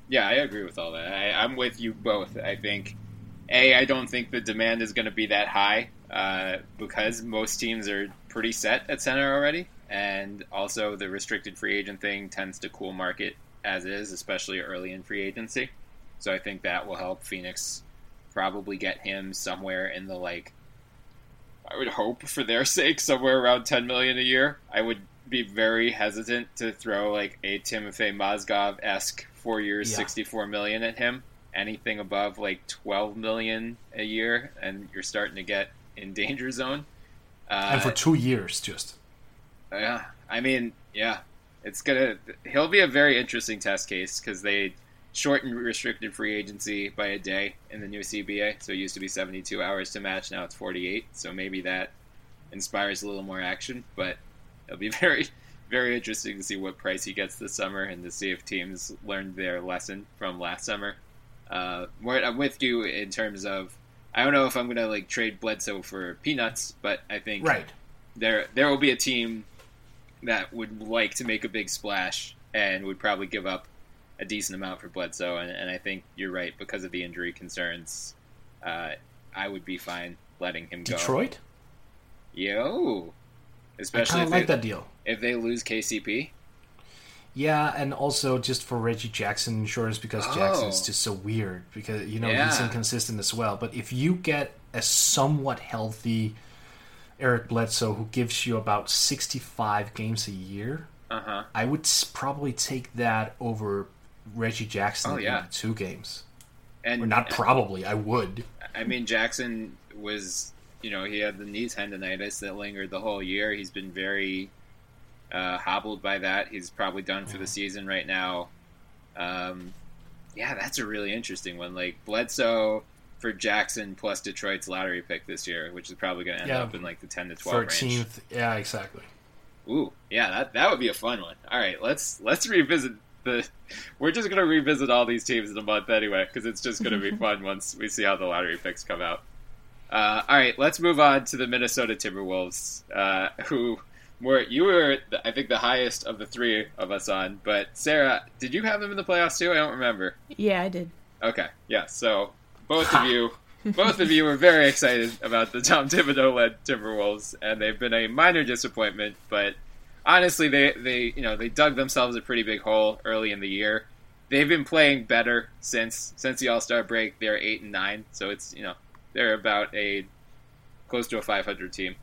yeah, I agree with all that. I, I'm with you both. I think, a, I don't think the demand is going to be that high uh, because most teams are pretty set at center already, and also the restricted free agent thing tends to cool market as is, especially early in free agency. So I think that will help Phoenix probably get him somewhere in the like. I would hope for their sake somewhere around 10 million a year. I would be very hesitant to throw like a Timofey Mozgov esque four years, Yeah. 64 million at him. Anything above like 12 million a year, and you're starting to get in danger zone. Uh, and for two years, just yeah, I mean, yeah, it's gonna. He'll be a very interesting test case because they shortened restricted free agency by a day in the new CBA. So it used to be 72 hours to match, now it's 48. So maybe that inspires a little more action. But it'll be very, very interesting to see what price he gets this summer and to see if teams learned their lesson from last summer. Uh, I'm with you in terms of. I don't know if I'm gonna like trade Bledsoe for peanuts, but I think right. there there will be a team that would like to make a big splash and would probably give up a decent amount for Bledsoe. And, and I think you're right because of the injury concerns. Uh, I would be fine letting him go. Detroit. yo, especially kind if like they, that deal. if they lose KCP. Yeah, and also just for Reggie Jackson insurance because Oh. Jackson's just so weird because you know he's inconsistent as well. But if you get a somewhat healthy Eric Bledsoe who gives you about sixty-five games a year, Uh huh. I would probably take that over Reggie Jackson Oh, yeah. two games. And Or not probably, I would. I mean, Jackson was, you know, he had the knee tendonitis that lingered the whole year. He's been very uh, hobbled by that. He's probably done for the season right now. Um, yeah, that's a really interesting one. Like Bledsoe for Jackson plus Detroit's lottery pick this year, which is probably going to end Yeah. up in like the ten to twelve range. Thirteenth, yeah, exactly. Ooh, yeah, that that would be a fun one. All right, let's let's revisit the. We're just gonna revisit all these teams in a month anyway, because it's just gonna be fun once we see how the lottery picks come out. Uh, all right, let's move on to the Minnesota Timberwolves, uh, who were you were, I think, the highest of the three of us on. But Sarah, did you have them in the playoffs too? I don't remember. Yeah, I did. Okay, yeah. So both of you, both of you were very excited about the Tom Thibodeau-led Timberwolves, and they've been a minor disappointment. But honestly, they they you know they dug themselves a pretty big hole early in the year. They've been playing better since since the All Star break. They're eight and nine, so it's you know they're about a close to a 500 team.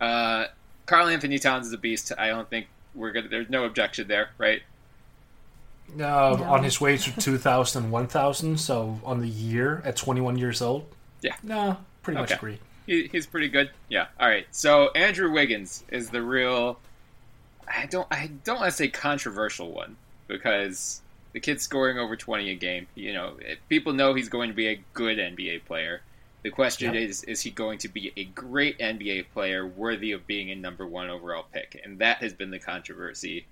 Uh, Karl Anthony Towns is a beast. I don't think we're gonna. There's no objection there, right? Uh, No. On his way to 2000, 1000, so on the year at 21 years old. Yeah. No, pretty much agree. He, he's pretty good. Yeah. All right. So Andrew Wiggins is the real. I don't. I don't want to say controversial one because the kid's scoring over twenty a game. You know, people know he's going to be a good NBA player. The question Yep. is: Is he going to be a great NBA player, worthy of being a number one overall pick? And that has been the controversy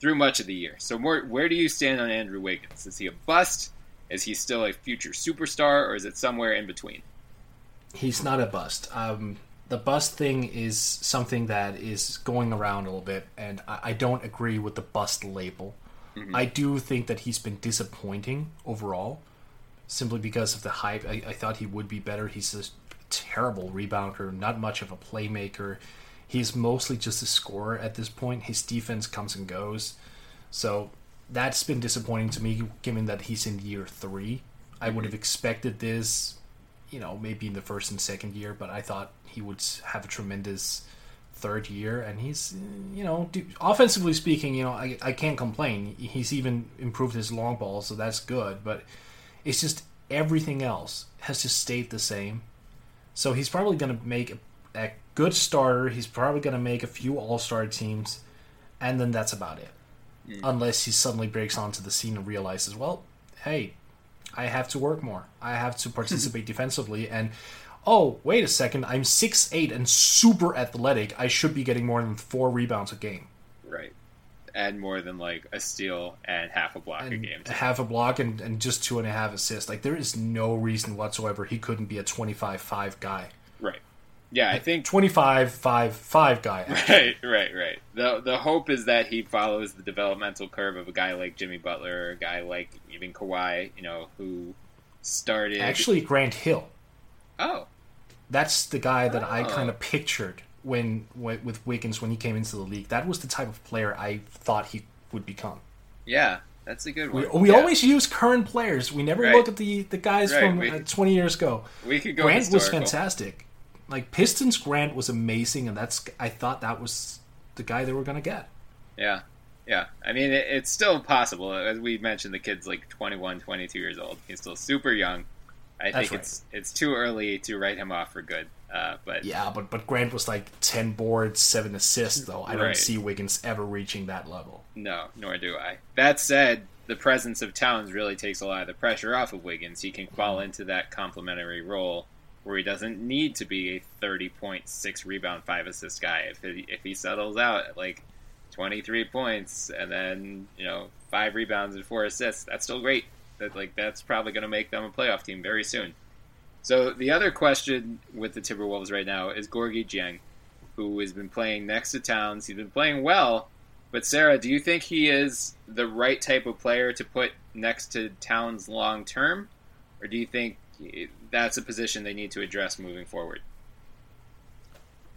through much of the year. So, more, where do you stand on Andrew Wiggins? Is he a bust? Is he still a future superstar, or is it somewhere in between? He's not a bust. Um, the bust thing is something that is going around a little bit, and I, I don't agree with the bust label. I do think that he's been disappointing overall, simply because of the hype. I, I thought he would be better. He's a terrible rebounder, not much of a playmaker. He's mostly just a scorer at this point. His defense comes and goes. So that's been disappointing to me, given that he's in year three. I would have mm-hmm. expected this, you know, maybe in the first and second year, but I thought he would have a tremendous third year. And he's, you know, offensively speaking, you know, I, I can't complain. He's even improved his long ball, so that's good. But it's just everything else has just stayed the same. So he's probably going to make a, a good starter. He's probably going to make a few All Star teams, and then that's about it. Mm. Unless he suddenly breaks onto the scene and realizes, well, hey, I have to work more. I have to participate defensively. And oh, wait a second, I'm six eight and super athletic. I should be getting more than four rebounds a game. Add more than like a steal and half a block a game. half a block and, and just two and a half assists. Like there is no reason whatsoever he couldn't be a 25-5 guy. Right. Yeah, I think 25-5-5 guy. right, right, right. The the hope is that he follows the developmental curve of a guy like Jimmy Butler or a guy like even Kawhi, you know, who started Actually, Grant Hill. Oh, That's the guy that I Oh. kind of pictured when, when with Wiggins when he came into the league. That was the type of player I thought he would become. yeah, that's a good one. we Yeah. always use current players. We never Right. look at the, the guys Right, from we- uh, 20 years ago. we could go Grant was fantastic. Like Pistons Grant was amazing, and that's I thought that was the guy they were gonna get. Yeah. Yeah. I mean, it, it's still possible. As we mentioned, the kid's like 21, 22 years old. He's still super young. I That's think right. it's it's too early to write him off for good. Uh, but Yeah, but but Grant was like 10 boards, seven assists. Though I don't see Wiggins ever reaching that level. No, nor do I. That said, the presence of Towns really takes a lot of the pressure off of Wiggins. He can fall into that complementary role where he doesn't need to be a 30 point, 6 rebound, 5 assist guy. If he, if he settles out at like 23 points and then, you know, 5 rebounds and 4 assists, that's still great. That like that's probably going to make them a playoff team very soon. So the other question with the Timberwolves right now is Gorgui Dieng, who has been playing next to Towns. He's been playing well, but Sarah, do you think he is the right type of player to put next to Towns long term, or do you think that's a position they need to address moving forward?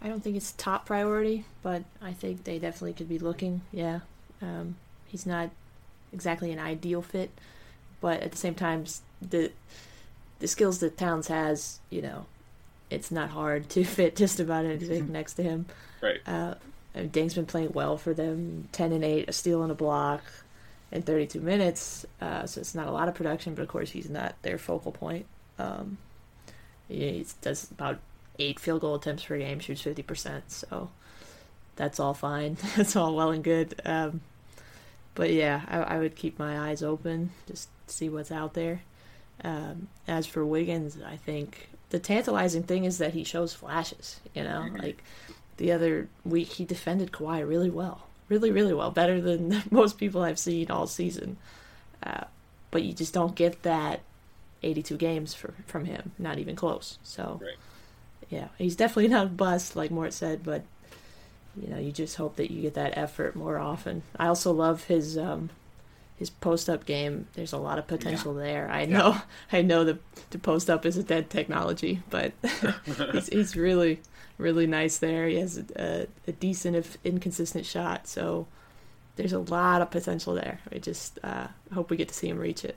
I don't think it's top priority, but I think they definitely could be looking. Yeah, um, he's not exactly an ideal fit, but at the same time, the the skills that Towns has, you know, it's not hard to fit just about anything next to him. Right. Uh, and Dieng's been playing well for them, ten and eight, a steal and a block, in thirty two minutes. Uh, so it's not a lot of production, but of course he's not their focal point. Um, he does about eight field goal attempts per game, shoots fifty percent. So that's all fine. that's all well and good. Um, but yeah, I, I would keep my eyes open, just see what's out there. Um, as for Wiggins, I think the tantalizing thing is that he shows flashes. You know, like the other week he defended Kawhi really well, really, really well, better than most people I've seen all season. Uh, but you just don't get that 82 games for, from him, not even close. So, Right. yeah, he's definitely not a bust, like Mort said, but you know, you just hope that you get that effort more often. I also love his um, his post up game. There's a lot of potential there. I know, I know the the post up is a dead technology, but he's, he's really really nice there. He has a, a, decent if inconsistent shot, so there's a lot of potential there. I just uh, hope we get to see him reach it.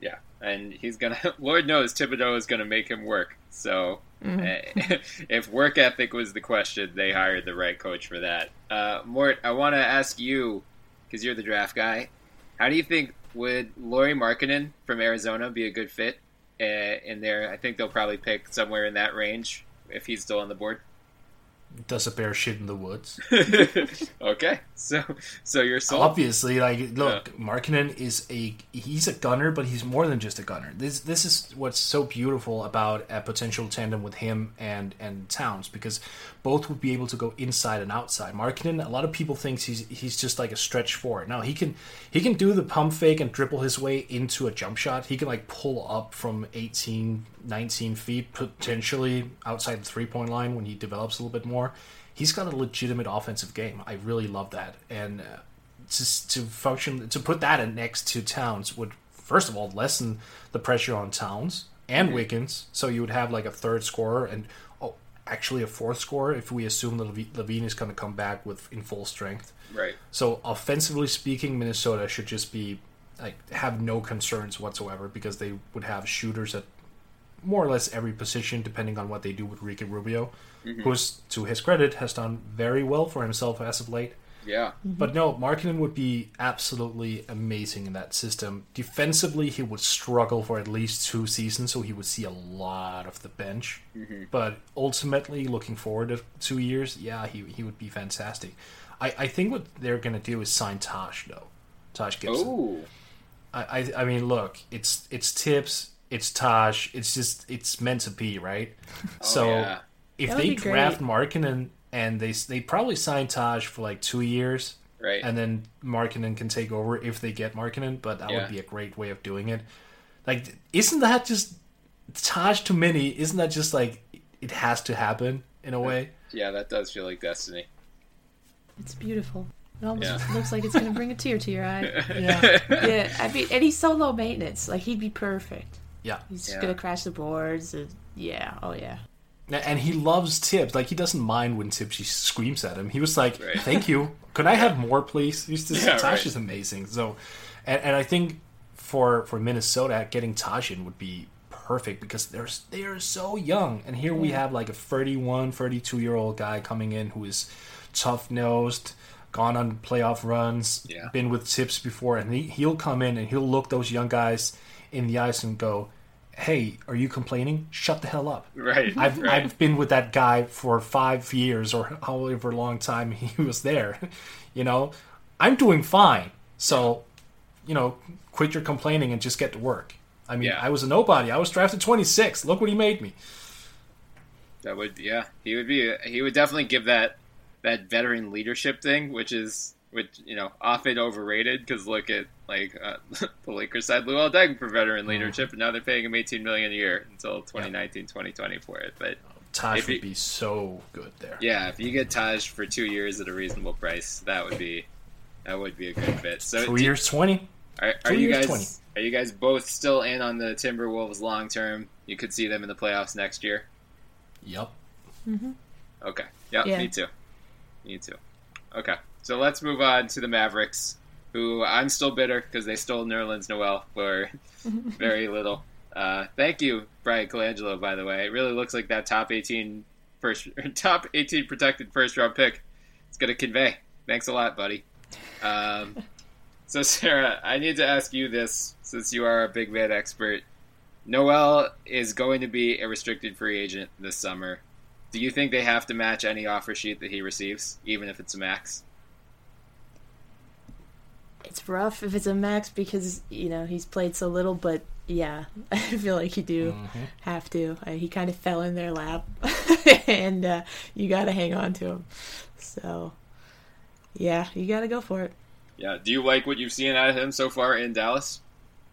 Yeah, and he's gonna. Lord knows Thibodeau is gonna make him work. So mm-hmm. if work ethic was the question, they hired the right coach for that. Uh, Mort, I want to ask you because you're the draft guy. How do you think would Lauri Markkanen from Arizona be a good fit uh, in there? I think they'll probably pick somewhere in that range if he's still on the board does a bear shit in the woods. okay, so so you're sold. obviously like look, yeah. Markkanen is a he's a gunner, but he's more than just a gunner. This this is what's so beautiful about a potential tandem with him and and Towns because both would be able to go inside and outside. Markkanen, a lot of people thinks he's he's just like a stretch forward. Now he can he can do the pump fake and dribble his way into a jump shot. He can like pull up from 18, 19 feet potentially outside the three point line when he develops a little bit more. He's got a legitimate offensive game. I really love that, and uh, to to function to put that in next to Towns would first of all lessen the pressure on Towns and. Wiggins. So you would have like a third scorer and actually a fourth scorer if we assume that LaVine is going to come back with in full strength. Right. So offensively speaking, Minnesota should just be like have no concerns whatsoever because they would have shooters at more or less every position depending on what they do with Ricky Rubio, mm-hmm. who's to his credit has done very well for himself as of late. Yeah. Mm-hmm. But no, Markkanen would be absolutely amazing in that system. Defensively, he would struggle for at least two seasons, so he would see a lot of the bench. Mm-hmm. But ultimately, looking forward to two years, yeah, he, he would be fantastic. I, I think what they're going to do is sign Taj, though. Taj Gibson. Oh. I, I, I mean, look, it's it's Thibs, it's Taj, it's just it's meant to be, right? Oh, so yeah. if they draft Markkanen and they they probably sign Taj for like two years, right? And then Markkanen can take over if they get Markkanen, but that yeah. would be a great way of doing it. Like, isn't that just Taj to many? Isn't that just like it has to happen in a way? Yeah, that does feel like destiny. It's beautiful. It almost yeah. looks like it's going to bring a tear to your eye. Yeah, yeah. I mean, and he's so low maintenance. Like he'd be perfect. Yeah, he's yeah. going to crash the boards. And, yeah. Oh yeah. And he loves Thibs. Like he doesn't mind when she screams at him. He was like, right. "Thank you. Could I have more, please?" He's just yeah, Taj right. is amazing. So, and, and I think for for Minnesota, getting Taj in would be perfect because they're they are so young. And here we have like a 31, 32 year old guy coming in who is tough nosed, gone on playoff runs, yeah. been with Thibs before, and he, he'll come in and he'll look those young guys in the eyes and go, hey, are you complaining? Shut the hell up. Right. I've right. I've been with that guy for five years or however long time he was there. you know, I'm doing fine. So, you know, quit your complaining and just get to work. I mean, yeah. I was a nobody. I was drafted 26. Look what he made me. That would, yeah, he would be. He would definitely give that that veteran leadership thing, which is which you know often overrated because look at like uh, the Lakers signed Luol Deng for veteran mm-hmm. leadership, and now they're paying him 18 million a year until 2019, 2020 for it. But Taj would be so good there. Yeah, if you get Taj for two years at a reasonable price, that would be that would be a good fit. So two years, twenty. Are, are you guys 20. are you guys both still in on the Timberwolves long term? You could see them in the playoffs next year. Yep. Mm-hmm. Okay. Yep. Yeah. Me too. Me too. Okay. So let's move on to the Mavericks, who I'm still bitter because they stole Nerlens Noel for very little. Uh, thank you, Bryan Colangelo. By the way, it really looks like that top 18 first, top 18 protected first round pick. It's going to convey. Thanks a lot, buddy. Um, so, Sarah, I need to ask you this since you are a big man expert. Noel is going to be a restricted free agent this summer. Do you think they have to match any offer sheet that he receives, even if it's a max? It's rough if it's a max because you know he's played so little, but yeah, I feel like you do mm-hmm. have to. Uh, he kind of fell in their lap, and uh, you got to hang on to him. So, yeah, you got to go for it. Yeah. Do you like what you've seen out of him so far in Dallas?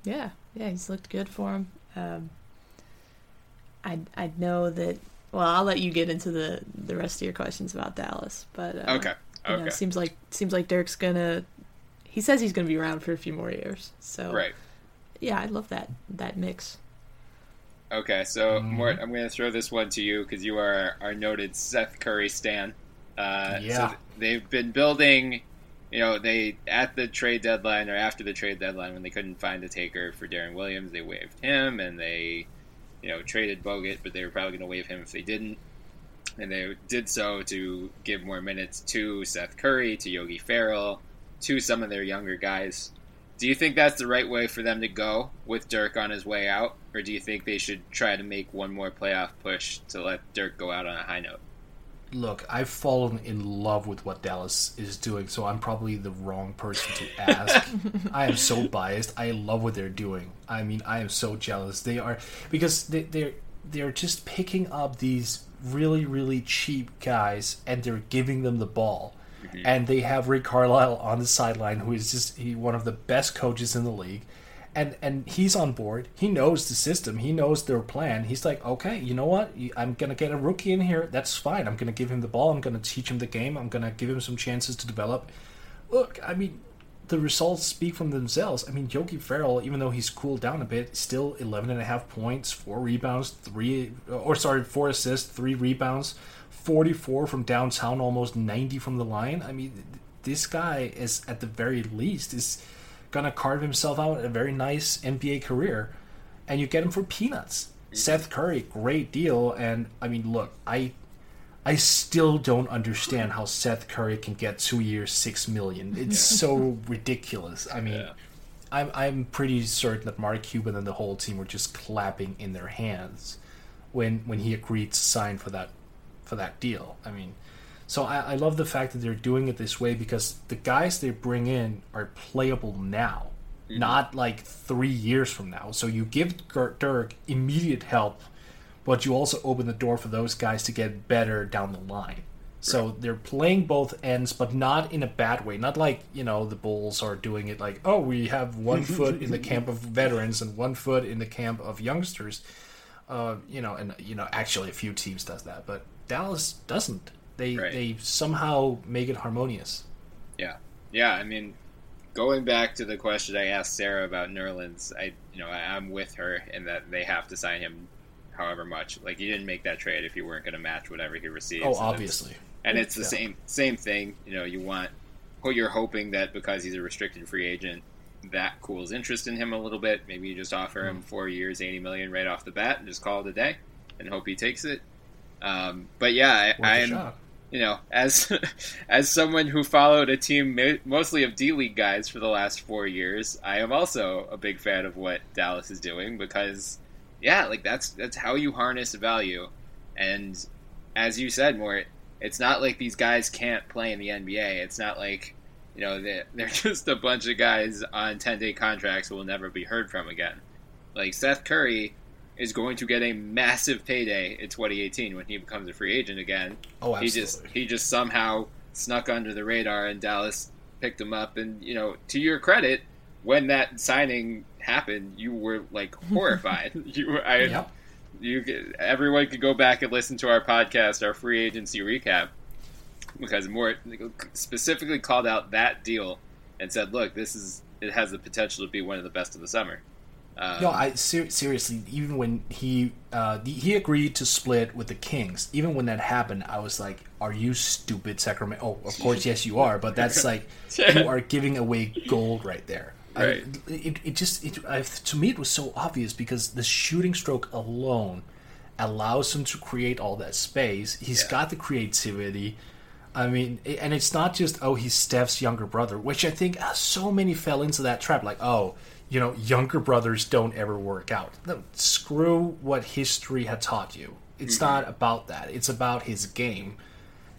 Yeah, yeah, he's looked good for him. Um, I I know that well, I'll let you get into the the rest of your questions about Dallas. But uh, okay, You know, Okay. seems like seems like Dirk's gonna. He says he's gonna be around for a few more years. So Right. yeah, I love that that mix. Okay, so Mm-hmm. Mort, I'm going to throw this one to you because you are our noted Seth Curry stan. Uh, Yeah. So they've been building, you know, they at the trade deadline or after the trade deadline when they couldn't find a taker for Deron Williams, they waived him and they, you know, traded Bogut, but they were probably going to waive him if they didn't. And they did so to give more minutes to Seth Curry, to Yogi Ferrell, to some of their younger guys. Do you think that's the right way for them to go with Dirk on his way out, or do you think they should try to make one more playoff push to let Dirk go out on a high note? Look, I've fallen in love with what Dallas is doing, so I'm probably the wrong person to ask. I am so biased. I love what they're doing. I mean, I am so jealous. They are because they, they're they're just picking up these really really cheap guys and they're giving them the ball. And they have Rick Carlisle on the sideline, who is just he, one of the best coaches in the league and and he's on board. He knows the system. He knows their plan. He's like, okay, you know what? I'm gonna get a rookie in here. That's fine. I'm gonna give him the ball. I'm gonna teach him the game. I'm gonna give him some chances to develop. Look, I mean, the results speak from themselves. I mean, Yogi Ferrell, even though he's cooled down a bit, still 11 and a half points, four rebounds, three or sorry, four assists, three rebounds, 44 from downtown, almost 90 from the line. I mean, this guy is at the very least is gonna carve himself out a very nice NBA career, and you get him for peanuts. Seth Curry, great deal, and I mean, look, I, I still don't understand how Seth Curry can get two years, six million. It's so ridiculous. I mean, I'm I'm pretty certain that Mark Cuban and the whole team were just clapping in their hands when when he agreed to sign for that for that deal. I mean, so I, I love the fact that they're doing it this way because the guys they bring in are playable now, not like three years from now. So you give Dirk immediate help, but you also open the door for those guys to get better down the line. So they're playing both ends, but not in a bad way. Not like you know the Bulls are doing it like, oh, we have one foot in the camp of veterans and one foot in the camp of youngsters. Uh, you know, and you know, actually, a few teams does that, but Dallas doesn't. They Right. they somehow make it harmonious. Yeah, yeah. I mean, going back to the question I asked Sarah about Nerlens, I you know I, I'm with her in that they have to sign him, however much. Like you didn't make that trade if you weren't going to match whatever he receives. Oh, And it's- obviously. and it's the Yeah. same same thing. You know, you want well, you're hoping that because he's a restricted free agent, that cools interest in him a little bit. Maybe you just offer Hmm. him four years, eighty million right off the bat, and just call it a day, and hope he takes it. Um, but yeah, I, I'm you know as as someone who followed a team mo- mostly of D League guys for the last four years, I am also a big fan of what Dallas is doing because yeah, like that's that's how you harness value, and as you said, Mort, it's not like these guys can't play in the NBA. It's not like you know they they're just a bunch of guys on ten day contracts who will never be heard from again. Like Seth Curry is going to get a massive payday in 2018 when he becomes a free agent again. Oh, absolutely. He just he just somehow snuck under the radar and Dallas picked him up. And you know, to your credit, when that signing happened, you were like horrified. you were I Yep. you everyone could go back and listen to our podcast, our free agency recap, because Mort specifically called out that deal and said, "Look, this is it has the potential to be one of the best of the summer." Um, No, I ser- seriously. Even when he uh, the, he agreed to split with the Kings, even when that happened, I was like, "Are you stupid, Sacramento?" Oh, of course, yes, you are. But that's like you are giving away gold right there. I- it, it just it, I, to me it was so obvious because the shooting stroke alone allows him to create all that space. He's Yeah. got the creativity. I mean, and it's not just oh he's Steph's younger brother, which I think uh, so many fell into that trap. Like oh, you know, younger brothers don't ever work out. No, screw what history had taught you. It's mm-hmm. not about that. It's about his game,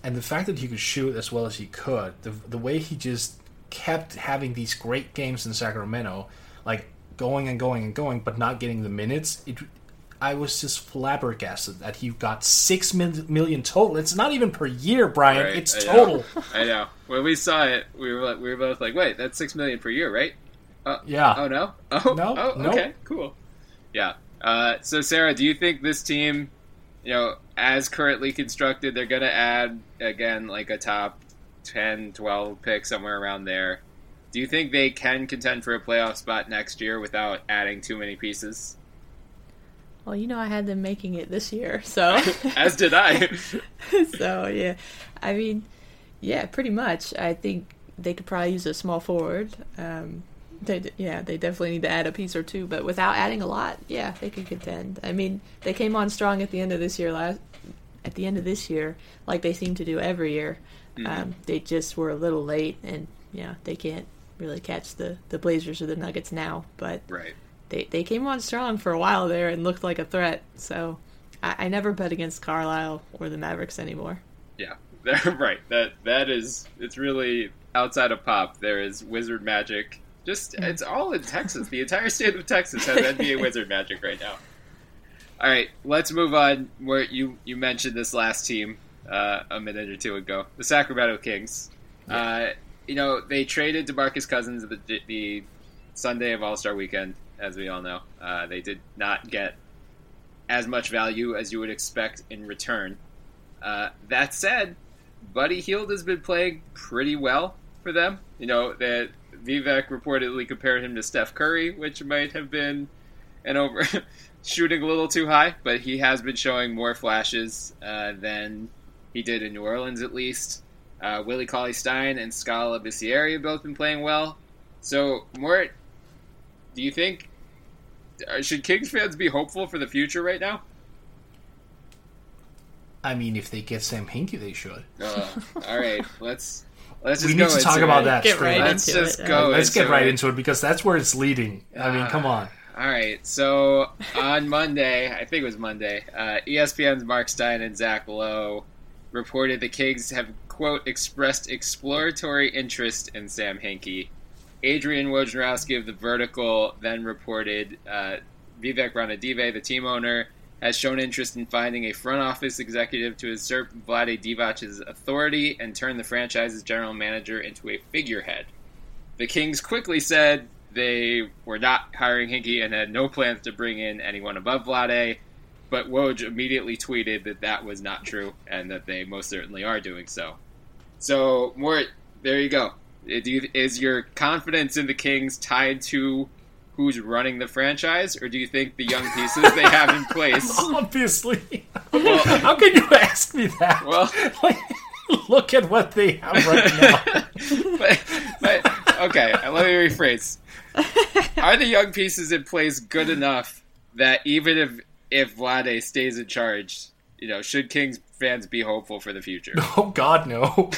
and the fact that he could shoot as well as he could. The the way he just kept having these great games in Sacramento, like going and going and going, but not getting the minutes. It I was just flabbergasted that he got six mil- million total. It's not even per year, Bryan. Right, it's I know. total. I know. When we saw it, we were like, we were both like, "Wait, that's six million per year, right?" Uh, Yeah. Oh no. Oh No, Oh nope. okay. Cool. Yeah. Uh, so Sarah, do you think this team, you know, as currently constructed, they're going to add again like a top 10, 12 pick, somewhere around there. Do you think they can contend for a playoff spot next year without adding too many pieces? Well, you know, I had them making it this year, so. As did I. so, yeah. I mean, yeah, pretty much. I think they could probably use a small forward. Um, they, yeah, they definitely need to add a piece or two, but without adding a lot, yeah, they could contend. I mean, they came on strong at the end of this year last, at the end of this year, like they seem to do every year. Mm-hmm. Um, they just were a little late, and yeah, they can't really catch the the Blazers or the Nuggets now. But right they they came on strong for a while there and looked like a threat. So I, I never bet against Carlisle or the Mavericks anymore. Yeah, right. That that is it's really outside of pop. There is Wizard Magic. Just it's all in Texas. The entire state of Texas has NBA Wizard Magic right now. All right, let's move on. Where you you mentioned this last team uh, a minute or two ago, the Sacramento Kings. Yeah. Uh, you know they traded DeMarcus Cousins the, the Sunday of All Star Weekend as we all know. Uh, they did not get as much value as you would expect in return. Uh, that said, Buddy Hield has been playing pretty well for them. You know, that Vivek reportedly compared him to Steph Curry, which might have been an over shooting a little too high, but he has been showing more flashes uh, than he did in New Orleans, at least. Uh, Willie Cauley Stein and Skal Labissiere have both been playing well. So, Mort, do you think uh, should Kings fans be hopeful for the future right now? I mean, if they get Sam Hinkie, they should. Uh, all right, let's let's. we need to talk about that. Get right let's into just it. go. Let's get right it. into it because that's where it's leading. I mean, Uh, come on. All right, so on Monday, I think it was Monday, uh, ESPN's Mark Stein and Zach Lowe reported the Kings have quote expressed exploratory interest in Sam Hinkie. Adrian Wojnarowski of the Vertical then reported uh, Vivek Ranadive, the team owner, has shown interest in finding a front office executive to usurp Vlade Divac's authority and turn the franchise's general manager into a figurehead. The Kings quickly said they were not hiring Hinkie and had no plans to bring in anyone above Vlade, but Woj immediately tweeted that that was not true and that they most certainly are doing so. So, Mort, there you go. Is your confidence in the Kings tied to who's running the franchise, or do you think the young pieces they have in place? Obviously. How can you ask me that? Well, Like, look at what they have right now. but, but okay, let me rephrase. Are the young pieces in place good enough that even if if Vlade stays in charge, you know, should Kings fans be hopeful for the future? Oh God, no.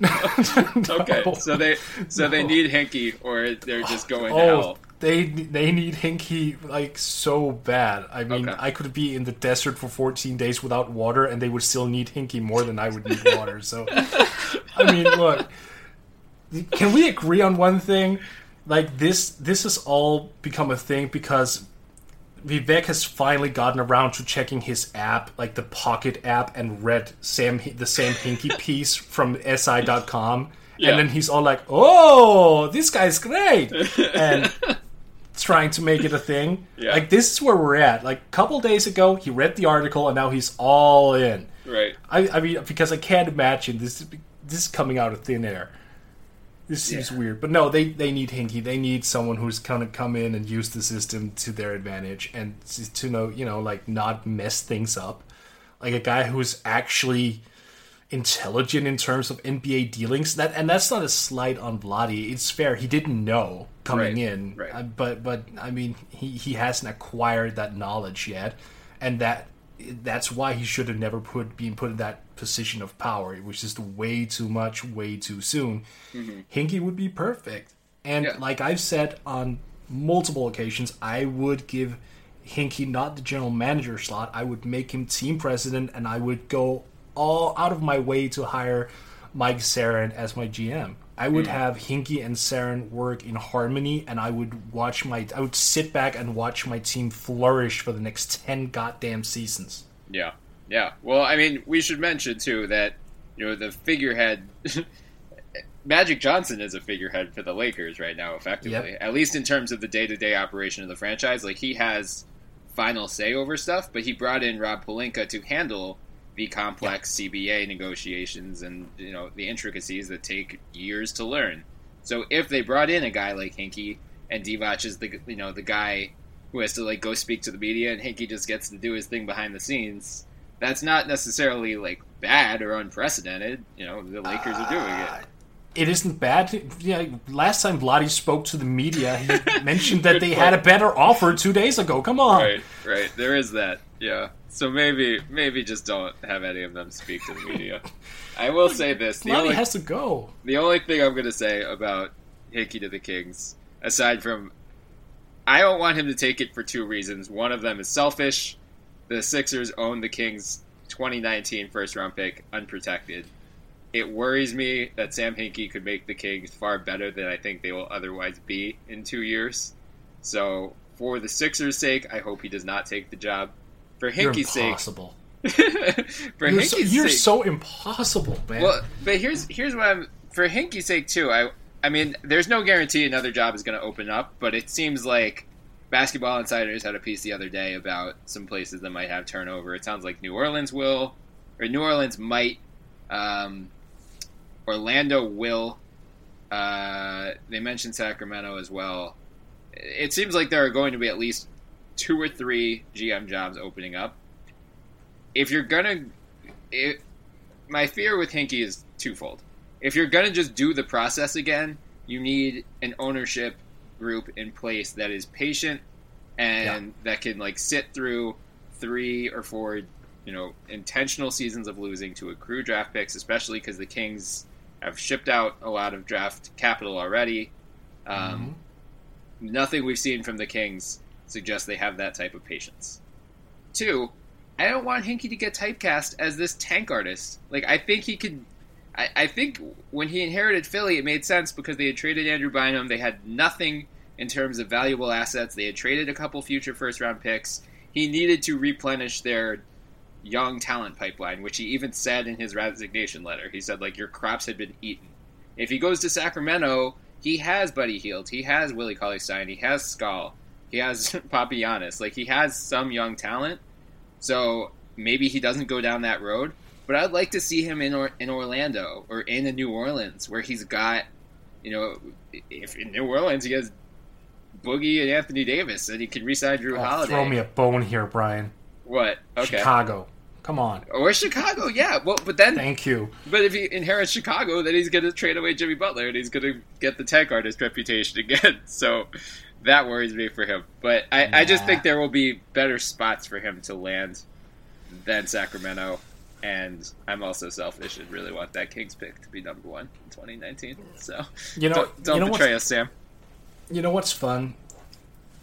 Okay, so they so they need Hinkie, or they're just going to Oh, hell. They they need Hinkie like so bad. I mean, Okay. I could be in the desert for 14 days without water, and they would still need Hinkie more than I would need water. So, I mean, look, can we agree on one thing? Like this, this has all become a thing because Vivek has finally gotten around to checking his app, like the Pocket app, and read Sam the Sam Hinkie piece from SI.com. Yeah. And then he's all like, "Oh, this guy's great," and trying to make it a thing. Yeah. Like this is where we're at. Like a couple days ago, he read the article, and now he's all in. Right. I, I mean, because I can't imagine this. This is coming out of thin air. This seems weird, but no, they they need Hinkie. They need someone who's gonna come in and use the system to their advantage and to know, you know, like not mess things up. Like a guy who's actually intelligent in terms of NBA dealings. That and that's not a slight on Vlade. It's fair. He didn't know coming Right, in, right. Uh, but but I mean, he he hasn't acquired that knowledge yet, and that that's why he should have never put been put in that position of power. It was just way too much, way too soon. Hinkie would be perfect, and Yeah. like I've said on multiple occasions, I would give Hinkie not the general manager slot. I would make him team president, and I would go all out of my way to hire Mike Zarren as my GM. I would hmm. have Hinkie and Sarin work in harmony, and I would watch my I would sit back and watch my team flourish for the next ten goddamn seasons. Yeah, yeah. Well, I mean, we should mention too that you know the figurehead. Magic Johnson is a figurehead for the Lakers right now, effectively. Yep. At least in terms of the day-to-day operation of the franchise, like he has final say over stuff. But he brought in Rob Pelinka to handle the complex CBA negotiations and you know the intricacies that take years to learn. So if they brought in a guy like Hinkie and Divac is the you know the guy who has to like go speak to the media and Hinkie just gets to do his thing behind the scenes, that's not necessarily like bad or unprecedented. You know the Lakers are doing it. Uh, it isn't bad. Yeah, last time Vlade spoke to the media, he mentioned that they had a better offer two days ago. Come on. Right, right. There is that. Yeah. So maybe, maybe just don't have any of them speak to the media. I will say this: the only, has to go. the only thing I'm going to say about Hinkie to the Kings, aside from, I don't want him to take it for two reasons. One of them is selfish. The Sixers own the Kings' 2019 first round pick unprotected. It worries me that Sam Hinkie could make the Kings far better than I think they will otherwise be in two years. So, for the Sixers' sake, I hope he does not take the job. For You're Hinkie's sake, impossible. for You're, so, Hinkie's you're sake, so impossible, man. well, but here's here's what I'm for Hinkie's sake too. I I mean, there's no guarantee another job is going to open up, but it seems like Basketball Insiders had a piece the other day about some places that might have turnover. It sounds like New Orleans will, or New Orleans might. Um, Orlando will. Uh, they mentioned Sacramento as well. It seems like there are going to be at least two or three GM jobs opening up. If you're gonna, it, my fear with Hinkie is twofold. If you're gonna just do the process again, you need an ownership group in place that is patient and that can like sit through three or four, you know, intentional seasons of losing to accrue draft picks, especially because the Kings have shipped out a lot of draft capital already. Um, Nothing we've seen from the Kings suggests they have that type of patience. Two, I don't want Hinkie to get typecast as this tank artist. Like, I think he could. I, I think when he inherited Philly, it made sense because they had traded Andrew Bynum. They had nothing in terms of valuable assets. They had traded a couple future first round picks. He needed to replenish their young talent pipeline, which he even said in his resignation letter. He said, like, your crops had been eaten. If he goes to Sacramento, he has Buddy Hield, he has Willie Cauley Stein, he has Skal, he has Papagiannis. Like, he has some young talent. So maybe he doesn't go down that road. But I'd like to see him in or, in Orlando or in New Orleans where he's got, you know, if in New Orleans he has Boogie and Anthony Davis and he can resign Jrue Oh, Holiday. throw me a bone here, Bryan. what? Okay. Chicago. Come on. Or Chicago, yeah. Well, but then, Thank you. but if he inherits Chicago, then he's going to trade away Jimmy Butler and he's going to get the tank artist reputation again. So that worries me for him. But I, I just think there will be better spots for him to land than Sacramento. And I'm also selfish and really want that Kings pick to be number one in 2019. So You know, don't, don't you know betray us, Sam. you know what's fun?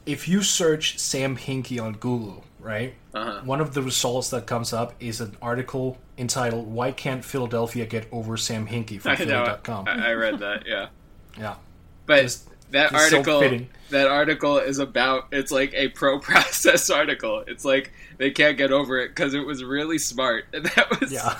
If you search Sam Hinkie on Google, right? Uh-huh. One of the results that comes up is an article entitled "Why Can't Philadelphia Get Over Sam Hinkie" from. Philly.com. I, I read that. Yeah. yeah, But Just- that just article, fitting. that article is about. It's like a pro process article. It's like they can't get over it because it was really smart, and that was Yeah.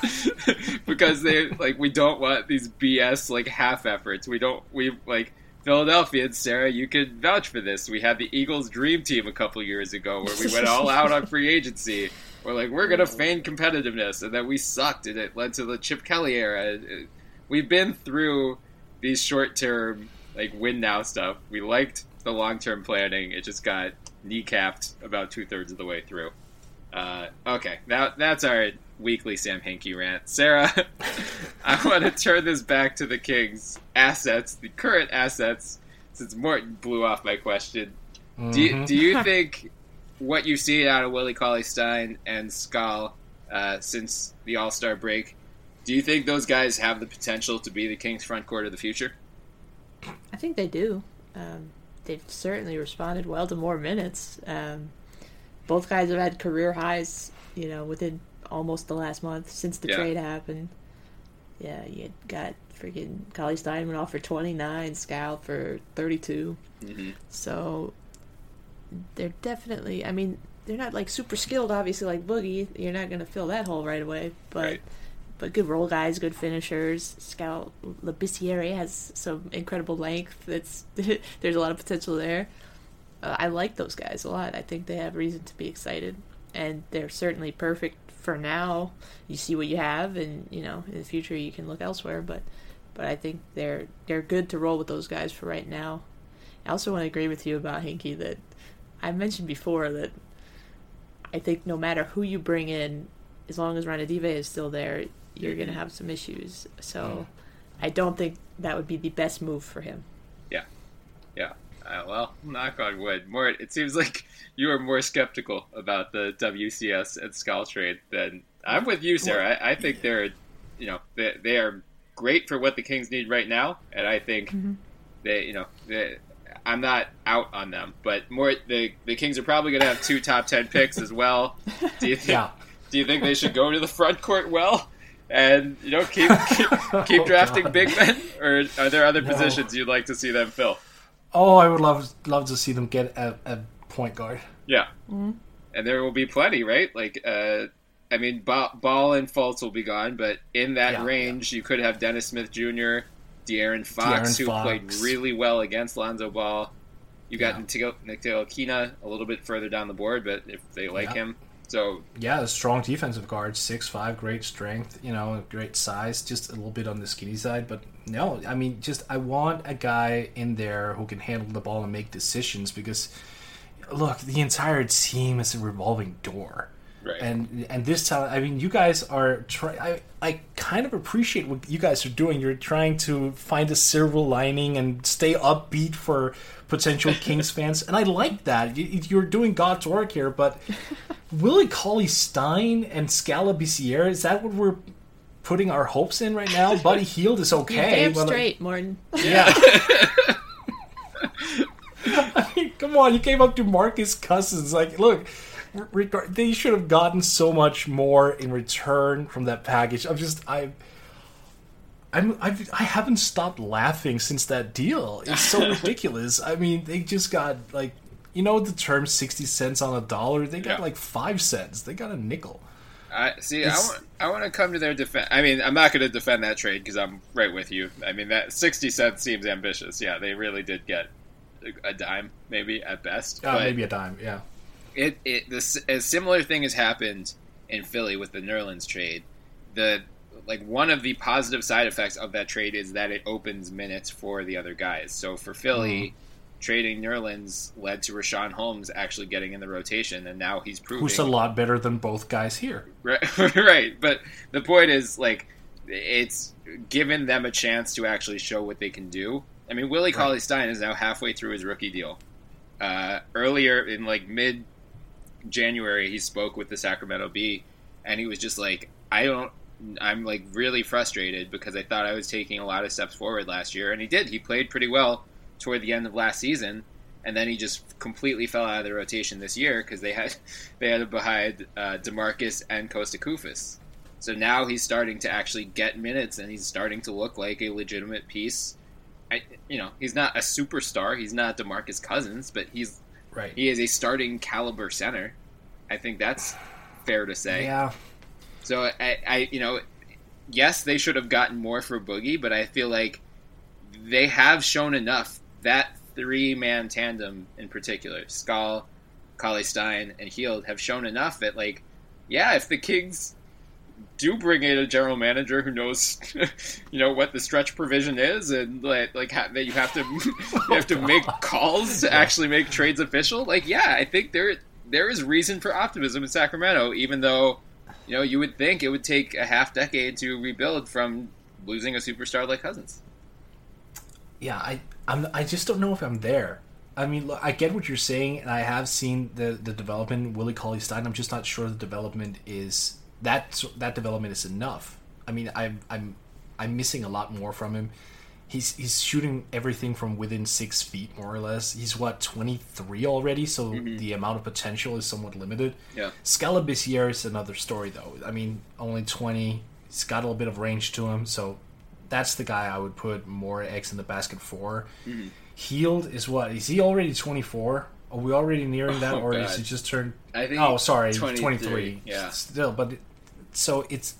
because they like we don't want these BS like half efforts. We don't we like Philadelphia and Sarah. You could vouch for this. We had the Eagles dream team a couple years ago where we went all out on free agency. We're like we're gonna feign competitiveness, and then we sucked, and it led to the Chip Kelly era. Uh, we've been through these short term like win now stuff. We liked the long term planning. It just got kneecapped about two thirds of the way through. Uh, okay, that that's our weekly Sam Hinkie rant. Sarah, I want to turn this back to the Kings' assets, the current assets, since Morten blew off my question. Do you, do you think what you've seen out of Willie Cauley Stein and Skal uh, since the All Star break? Do you think those guys have the potential to be the Kings' front court of the future? I think they do. Um, they've certainly responded well to more minutes. Um, both guys have had career highs, you know, within almost the last month since the Yeah. trade happened. Yeah, you got freaking Cauley Stein went off for 29, Skal for 32. Mhm. So they're definitely, I mean, they're not like super skilled, obviously, like Boogie. You're not going to fill that hole right away, but. Right. But good role guys, good finishers. Skal Labissiere has some incredible length. It's there's a lot of potential there. Uh, I like those guys a lot. I think they have reason to be excited, and they're certainly perfect for now, you see what you have, and you know in the future you can look elsewhere. But but I think they're they're good to roll with those guys for right now. I also want to agree with you about Hinkie that I mentioned before that I think no matter who you bring in, as long as Ranadive is still there, you're going to have some issues. So I don't think that would be the best move for him. Yeah, yeah. Uh, well, knock on wood. More, it seems like you are more skeptical about the WCS and Skal trade than I'm with you, Sarah. I, I think they're, you know, they, they are great for what the Kings need right now, and I think Mm-hmm. they, you know, they, I'm not out on them, but more the the Kings are probably going to have two top ten picks as well. Do you think? Yeah. Do you think they should go to the front court well? And you know, keep keep, keep Oh, drafting God. big men, or are there other No. positions you'd like to see them fill? Oh, I would love love to see them get a, a point guard. Yeah, and there will be plenty, right? Like, uh, I mean, Ba- Ball and Fultz will be gone, but in that Yeah, range, you could have Dennis Smith Jr., De'Aaron Fox, De'Aaron who Fox. played really well against Lonzo Ball. You got Yeah. Ntilikina a little bit further down the board, but if they like Yeah. him, so Yeah, a strong defensive guard, six five, great strength, you know, great size, just a little bit on the skinny side, but no, I mean, just I want a guy in there who can handle the ball and make decisions because look, the entire team is a revolving door. Right, And and this time, I mean, you guys are try. I I kind of appreciate what you guys are doing. You're trying to find a silver lining and stay upbeat for potential Kings fans, and I like that. You, you're doing God's work here. But Willie Cauley Stein and Skal Labissiere, is that what we're putting our hopes in right now? Buddy Hield is You're okay. damn but- straight, Morten. yeah. I mean, come on, you came up to Marcus Cousins. Like, look, regard, they should have gotten so much more in return from that package. I'm just, I, I'm, I've, I haven't stopped laughing since that deal. It's so ridiculous. I mean, they just got like, you know, the term sixty cents on a dollar. They got Yeah. like five cents. They got a nickel. I see. I want. I want to come to their defense. I mean, I'm not going to defend that trade because I'm right with you. I mean, that 60 cents seems ambitious. Yeah, they really did get a- a dime, maybe at best. Uh, maybe a dime. Yeah. It it this a similar thing has happened in Philly with the Nerlens trade. The like one of the positive side effects of that trade is that it opens minutes for the other guys. So for Philly, trading Nerlens led to Richaun Holmes actually getting in the rotation, and now he's proving Who's a lot better than both guys here. Right, right. But the point is, like, it's given them a chance to actually show what they can do. I mean, Willie Cauley Stein is now halfway through his rookie deal. Uh, earlier in like mid January, he spoke with the Sacramento Bee, and he was just like, "I don't." I'm like really frustrated because I thought I was taking a lot of steps forward last year, and he did. He played pretty well toward the end of last season, and then he just completely fell out of the rotation this year because they had they had behind uh, Demarcus and Kosta Koufos. So now he's starting to actually get minutes, and he's starting to look like a legitimate piece. I, you know, he's not a superstar. He's not Demarcus Cousins, but he's Right. he is a starting caliber center. I think that's fair to say. Yeah. So I, I, you know, yes, they should have gotten more for Boogie, but I feel like they have shown enough. That three-man tandem in particular, Skal, Cauley Stein, and Hield, have shown enough that, like, yeah, if the Kings do bring in a general manager who knows, you know, what the stretch provision is, and like, like ha- that you have to you have to oh, make calls to actually make trades official. Like, yeah, I think there there is reason for optimism in Sacramento, even though you know you would think it would take a half decade to rebuild from losing a superstar like Cousins. yeah, I I'm I just don't know if I'm there. I mean, look, I get what you're saying, and I have seen the the development. Willie Cauley Stein. I'm just not sure the development is that that development is enough. I mean, I'm I'm I'm missing a lot more from him. He's he's shooting everything from within six feet, more or less. He's what 23 already, so mm-hmm. the amount of potential is somewhat limited. Yeah. Skal Labissiere is another story, though. I mean, only 20. He's got a little bit of range to him, so that's the guy I would put more eggs in the basket for. Mm-hmm. Hield is what? Is he already 24? Are we already nearing that, Oh, or God. is he just turned? I think Oh, sorry, 23, 23. yeah. still, but it, so it's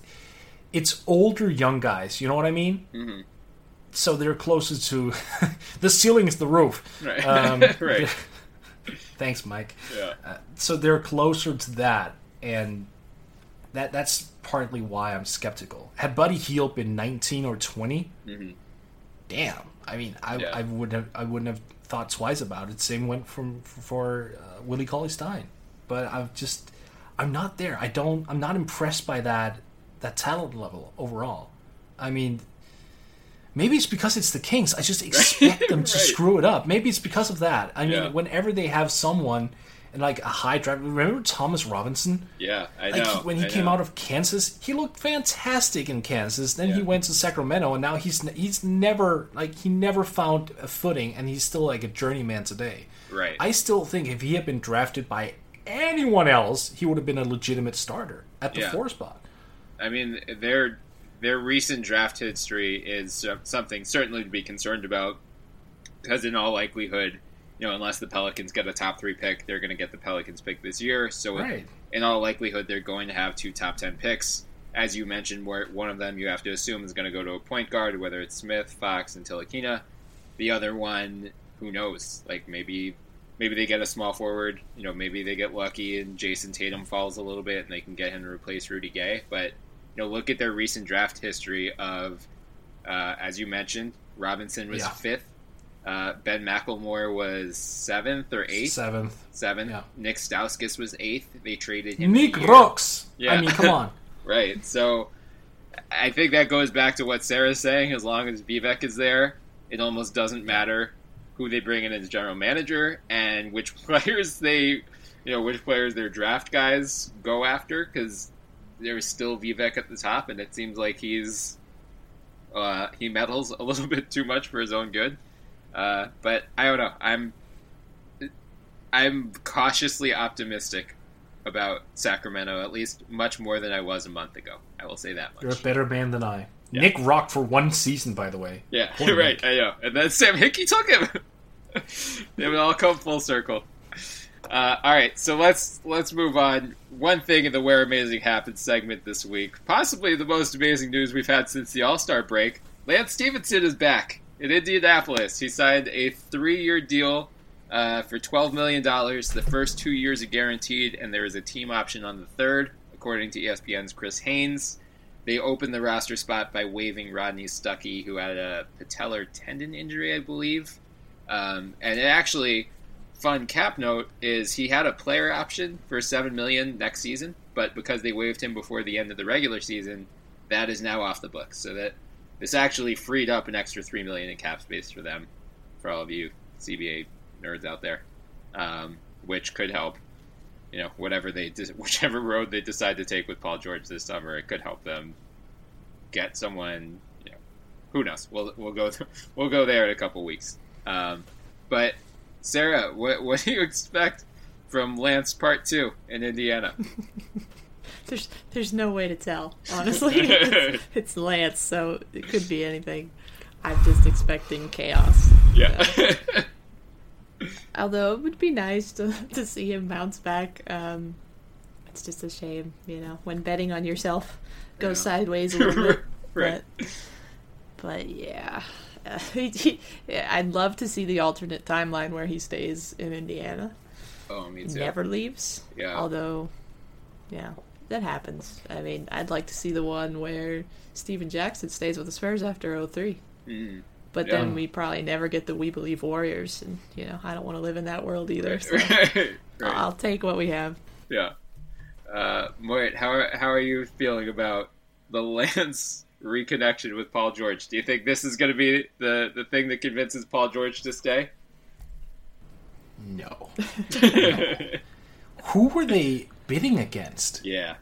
it's older young guys. You know what I mean? Mm-hmm. So they're closer to the ceiling is the roof. Right. Um, Right. Thanks, Mike Yeah. so they're closer to that and that that's partly why I'm skeptical. Had Buddy Hield been 19 or 20, damn. I mean, I, Yeah. I would have I wouldn't have thought twice about it. Same went from for uh, Willie Cauley Stein, but I've just I'm not there. I don't. I'm not impressed by that that talent level overall. I mean, maybe it's because it's the Kings. I just expect them to Right. screw it up. Maybe it's because of that. I mean, whenever they have someone in like a high drive, remember Thomas Robinson? Yeah, I Like know. he- when he I came know. out of Kansas, he looked fantastic in Kansas. Then he went to Sacramento, and now he's he's never like he never found a footing, and he's still like a journeyman today. Right. I still think if he had been drafted by anyone else, he would have been a legitimate starter at the Yeah. four spot. I mean, their their recent draft history is something certainly to be concerned about because, in all likelihood, you know, unless the Pelicans get a top three pick, they're going to get the Pelicans pick this year. So, Right. in all likelihood, they're going to have two top ten picks. As you mentioned, where one of them you have to assume is going to go to a point guard, whether it's Smith, Fox, and Ntilikina. The other one, who knows? Like maybe maybe they get a small forward. You know, maybe they get lucky and Jayson Tatum falls a little bit and they can get him to replace Rudy Gay. But you know, look at their recent draft history of, uh, as you mentioned, Robinson was Yeah. fifth. Uh, ben McLemore was seventh or eighth. Seventh, Seventh. Yeah. Nick Stauskas was eighth. They traded him. Nick. Rocks. Yeah. I mean, come on. Right. So I think that goes back to what Sarah's saying. As long as Vivek is there, it almost doesn't matter who they bring in as general manager and which players they, you know, which players their draft guys go after because there's still Vivek at the top, and it seems like he's uh, he meddles a little bit too much for his own good. Uh, but I don't know. I'm I'm cautiously optimistic about Sacramento, at least much more than I was a month ago. I will say that much. You're a better man than I. Yeah. Nick rocked for one season, by the way. Yeah, Poor right. Nick. I know. And then Sam Hinkie took him. they would all come full circle. Uh, all right, so let's let's move on. One thing in the Where Amazing Happens segment this week, possibly the most amazing news we've had since the All Star break. Lance Stephenson is back in Indianapolis. He signed a three-year deal uh, for twelve million dollars. The first two years are guaranteed, and there is a team option on the third, according to ESPN's Chris Haynes. They opened the roster spot by waiving Rodney Stuckey, who had a patellar tendon injury, I believe. Um, and it actually, fun cap note is he had a player option for seven million next season, but because they waived him before the end of the regular season, that is now off the books. So that this actually freed up an extra three million in cap space for them, for all of you CBA nerds out there, um, which could help. You know, whatever they whichever road they decide to take with Paul George this summer, it could help them get someone. You know, who knows? We'll we'll go we'll go there in a couple weeks. Um, but Sarah, what what do you expect from Lance Part Two in Indiana? There's there's no way to tell, honestly. it's, it's Lance, so it could be anything. I'm just expecting chaos. yeah, Although it would be nice to, to see him bounce back. Um, it's just a shame, you know, when betting on yourself goes Yeah. sideways a little bit. Right. But, but yeah. Uh, he- I'd love to see the alternate timeline where he stays in Indiana. oh me too. never leaves. Yeah. Although, yeah, that happens. I mean, I'd like to see the one where Stephen Jackson stays with the Spurs after 03. Mhm. But Yeah. then we probably never get the We Believe Warriors, and you know I don't want to live in that world either. So right. right. I'll take what we have. Yeah. Uh, Mort, how are, how are you feeling about the Lance reconnection with Paul George? Do you think this is going to be the, the thing that convinces Paul George to stay? No. Who were they bidding against? yeah.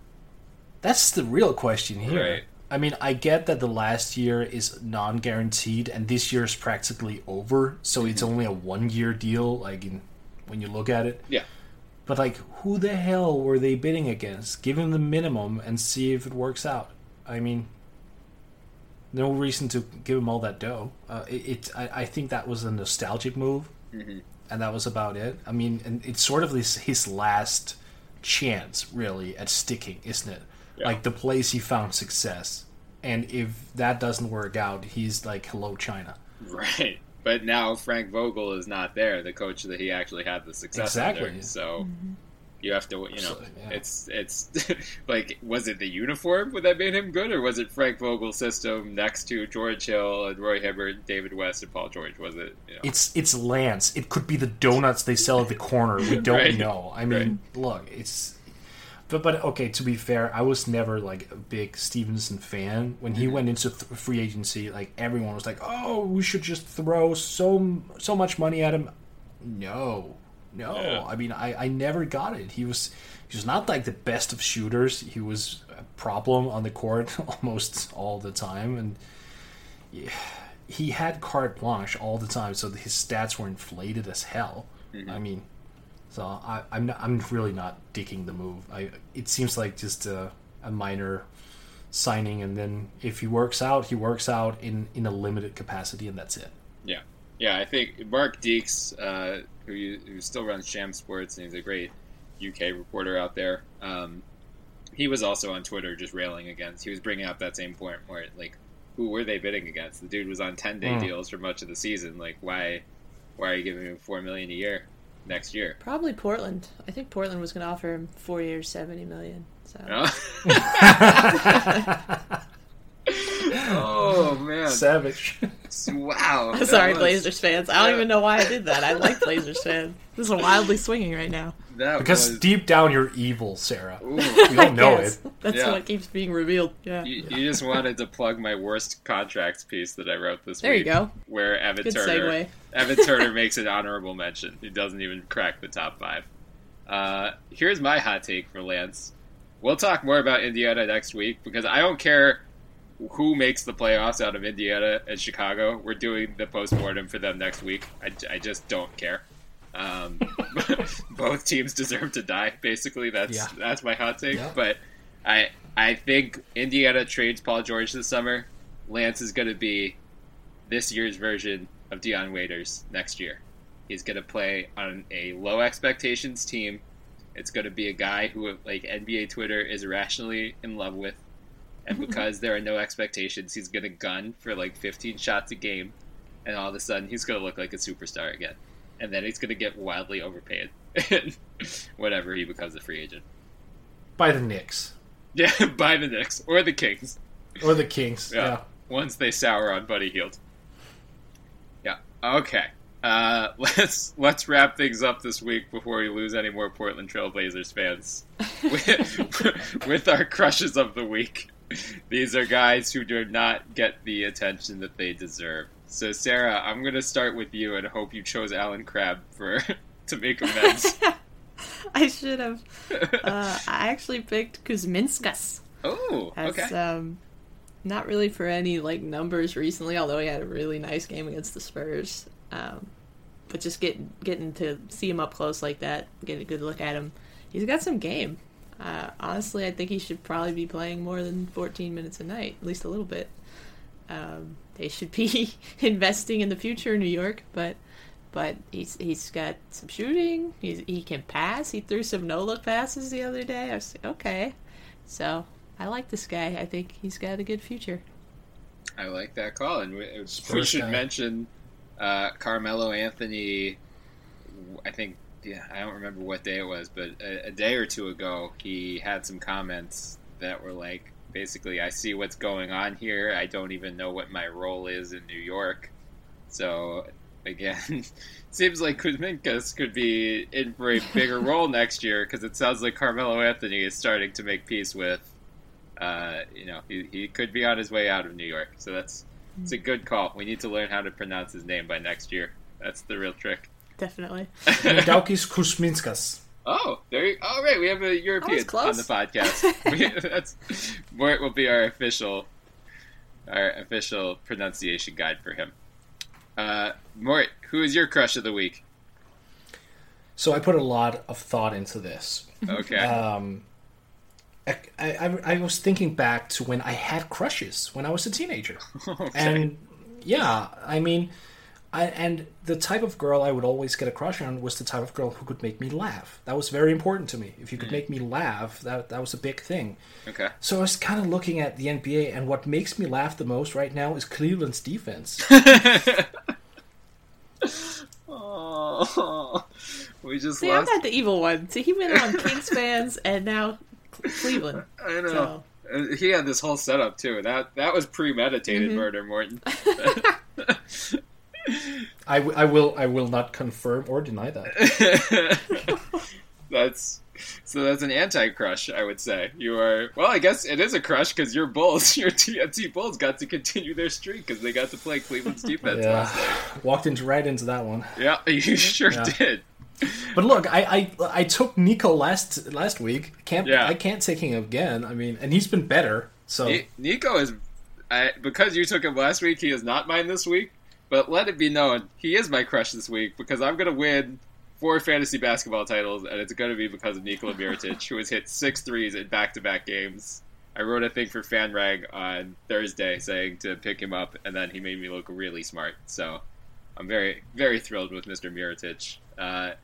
That's the real question here. Right. I mean, I get that the last year is non guaranteed and this year is practically over, so it's only a one year deal, like in, when you look at it. Yeah. But, like, who the hell were they bidding against? Give him the minimum and see if it works out. I mean, no reason to give him all that dough. Uh, it, it I, I think that was a nostalgic move, and that was about it. I mean, and it's sort of his, his last chance, really, at sticking, isn't it? Yeah. Like the place he found success. And if that doesn't work out, he's like, hello, China. Right. But now Frank Vogel is not there, the coach that he actually had the success Exactly. under. So, mm-hmm. You have to, you know, yeah. it's it's like, was it the uniform that made him good, or was it Frank Vogel's system next to George Hill and Roy Hibbert, David West, and Paul George? Was it? You know? It's it's Lance. It could be the donuts they sell at the corner. We don't Right. know. I mean, look, it's. But but okay. To be fair, I was never like a big Stephenson fan. When Mm-hmm. he went into th- free agency, like everyone was like, "Oh, we should just throw so so much money at him." No, no. Yeah. I mean, I I never got it. He was he was not like the best of shooters. He was a problem on the court almost all the time, and he had carte blanche all the time, so his stats were inflated as hell. Mm-hmm. I mean, so I, I'm not, I'm really not digging the move. I it seems like just a, a minor signing, and then if he works out, he works out in in a limited capacity, and that's it. Yeah, yeah. I think Mark Deeks, uh, who who still runs Sham Sports, and he's a great UK reporter out there. Um, he was also on Twitter just railing against. He was bringing up that same point where like, who were they bidding against? The dude was on ten day Mm. deals for much of the season. Like, why, why are you giving him four million a year next year? Probably Portland. I think Portland was going to offer him four years, seventy million. So oh man! Savage. Wow. sorry, was- Blazers fans. I don't even know why I did that. I like Blazers fans. This is wildly swinging right now. That because was, deep down you're evil, Sarah. Ooh. We don't know it. That's Yeah. what keeps being revealed. Yeah. You, you just wanted to plug my worst contracts piece that I wrote this There week. There you go. Where Evan Good Turner, segue. Evan Turner makes an honorable mention. He doesn't even crack the top five. Uh, here's my hot take for Lance. We'll talk more about Indiana next week because I don't care who makes the playoffs out of Indiana and Chicago. We're doing the postmortem for them next week. I, I just don't care. Um, both teams deserve to die. Basically, that's Yeah. that's my hot take. Yeah. But I I think Indiana trades Paul George this summer. Lance is going to be this year's version of Dion Waiters next year. He's going to play on a low expectations team. It's going to be a guy who, like NBA Twitter, is irrationally in love with, and because there are no expectations, he's going to gun for like 15 shots a game, and all of a sudden he's going to look like a superstar again, and then he's going to get wildly overpaid, whenever he becomes a free agent. By the Knicks Yeah, by the Knicks or the Kings. or the Kings. Yeah. yeah. Once they sour on Buddy Hield. Yeah. Okay. Uh, let's let's wrap things up this week before we lose any more Portland Trailblazers fans with, with our crushes of the week. These are guys who do not get the attention that they deserve. So, Sarah, I'm going to start with you and hope you chose Allen Crabbe for to make amends. I should have. Uh, I actually picked Kuzminskas. oh, okay. um, not really for any like numbers recently, although he had a really nice game against the Spurs. Um, but just getting getting to see him up close like that, get a good look at him. He's got some game. Uh, honestly, I think he should probably be playing more than 14 minutes a night, at least a little bit. Um, they should be investing in the future in New York, but but he's he's got some shooting. He's, he can pass. He threw some no look passes the other day. I was like, okay, so I like this guy. I think he's got a good future. I like that call, and we, we should guy. mention uh, Carmelo Anthony. I think yeah, I don't remember what day it was, but a, a day or two ago, he had some comments that were like, basically, I see what's going on here. I don't even know what my role is in New York. So again, seems like Kuzminskas could be in for a bigger role next year because it sounds like Carmelo Anthony is starting to make peace with uh, you know, he, he could be on his way out of New York. So that's it's a good call. We need to learn how to pronounce his name by next year. That's the real trick. Definitely. Daukis Kuzminskas. Oh, there! You, all right, we have a European close. on the podcast. we, that's Mort will be our official, our official pronunciation guide for him. Uh, Mort, who is your crush of the week? So I put a lot of thought into this. Okay, Um, I, I, I was thinking back to when I had crushes when I was a teenager. okay. And yeah, I mean, I, and the type of girl I would always get a crush on was the type of girl who could make me laugh. That was very important to me. If you could make me laugh, that that was a big thing. okay. So I was kind of looking at the NBA, and what makes me laugh the most right now is Cleveland's defense. Oh, we just See, I'm not the evil one. See, he went on Kings fans and now Cleveland. I know. So, He had this whole setup too. That that was premeditated Mm-hmm. murder, Morten. I, w- I will I will not confirm or deny that. that's so. That's an anti-crush, I would say. You are well. I guess it is a crush because your Bulls, your TNT Bulls, got to continue their streak because they got to play Cleveland's defense last night. Yeah, walked into right into that one. Yeah, you sure Yeah. did. But look, I, I I took Nico last last week. Can't Yeah. I can't take him again. I mean, and he's been better. So Ni- Nico is I, because you took him last week. He is not mine this week. But let it be known, he is my crush this week because I'm going to win four fantasy basketball titles, and it's going to be because of Nikola Mirotic, who has hit six threes in back-to-back games. I wrote a thing for FanRag on Thursday saying to pick him up, and then he made me look really smart. So I'm very, very thrilled with Mr. Mirotic. Uh,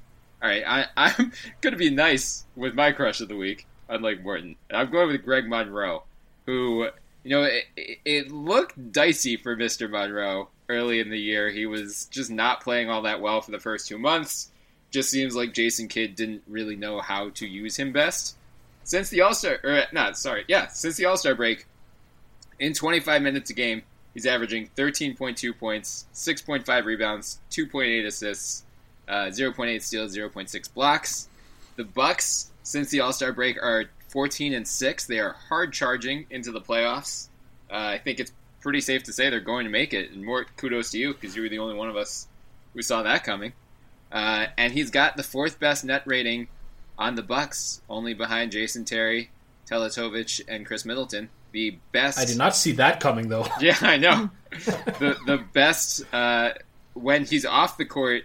all right, I, I'm going to be nice with my crush of the week, unlike Morten. I'm going with Greg Monroe, who, you know, it- it looked dicey for Mr. Monroe early in the year. He was just not playing all that well for the first two months. Just seems like Jason Kidd didn't really know how to use him best. Since the All Star, or not, sorry, yeah, since the All Star break, in 25 minutes a game, he's averaging 13.2 points, 6.5 rebounds, 2.8 assists, uh, 0.8 steals, 0.6 blocks. The Bucks, since the All Star break, are 14 and six. They are hard charging into the playoffs. Uh, I think it's pretty safe to say they're going to make it. And more kudos to you because you were the only one of us who saw that coming. Uh, and he's got the fourth best net rating on the Bucks, only behind Jason Terry, Teletovic, and Khris Middleton. The best. I did not see that coming though. Yeah, I know. the the best uh, when he's off the court,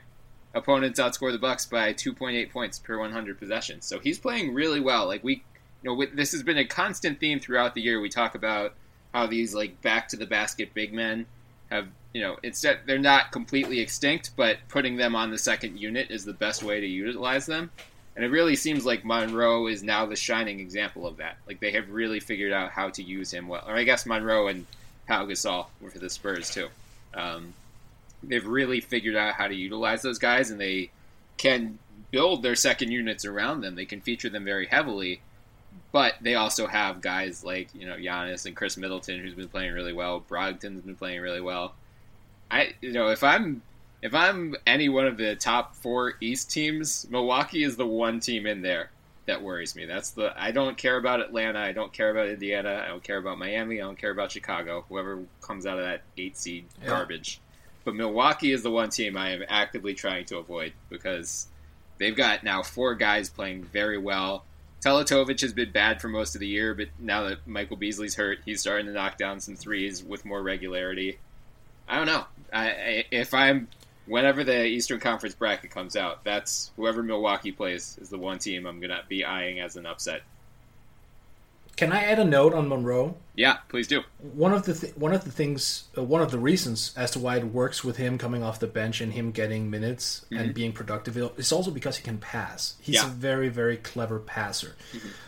opponents outscore the Bucks by 2.8 points per 100 possessions. So he's playing really well. Like we, you know, this has been a constant theme throughout the year. We talk about how these like back to the basket big men have, you know, instead they're not completely extinct, but putting them on the second unit is the best way to utilize them. And it really seems like Monroe is now the shining example of that. Like they have really figured out how to use him well. Or I guess Monroe and Pau Gasol were for the Spurs too. Um, they've really figured out how to utilize those guys, and they can build their second units around them. They can feature them very heavily, but they also have guys like you know Giannis and Khris Middleton, who's been playing really well. Brogdon's been playing really well. I you know if I'm if I'm any one of the top four East teams, Milwaukee is the one team in there that worries me. That's the I don't care about Atlanta, I don't care about Indiana, I don't care about Miami, I don't care about Chicago. Whoever comes out of that eight seed Yeah. garbage. But Milwaukee is the one team I am actively trying to avoid because they've got now four guys playing very well. Teletovic has been bad for most of the year, but now that Michael Beasley's hurt, he's starting to knock down some threes with more regularity. I don't know. I, I, if I'm whenever the Eastern Conference bracket comes out, that's whoever Milwaukee plays is the one team I'm gonna be eyeing as an upset. Can I add a note on Monroe? Yeah, please do. One of the th- one of the things, uh, one of the reasons as to why it works with him coming off the bench and him getting minutes and being productive is also because he can pass. He's Yeah. a very very clever passer.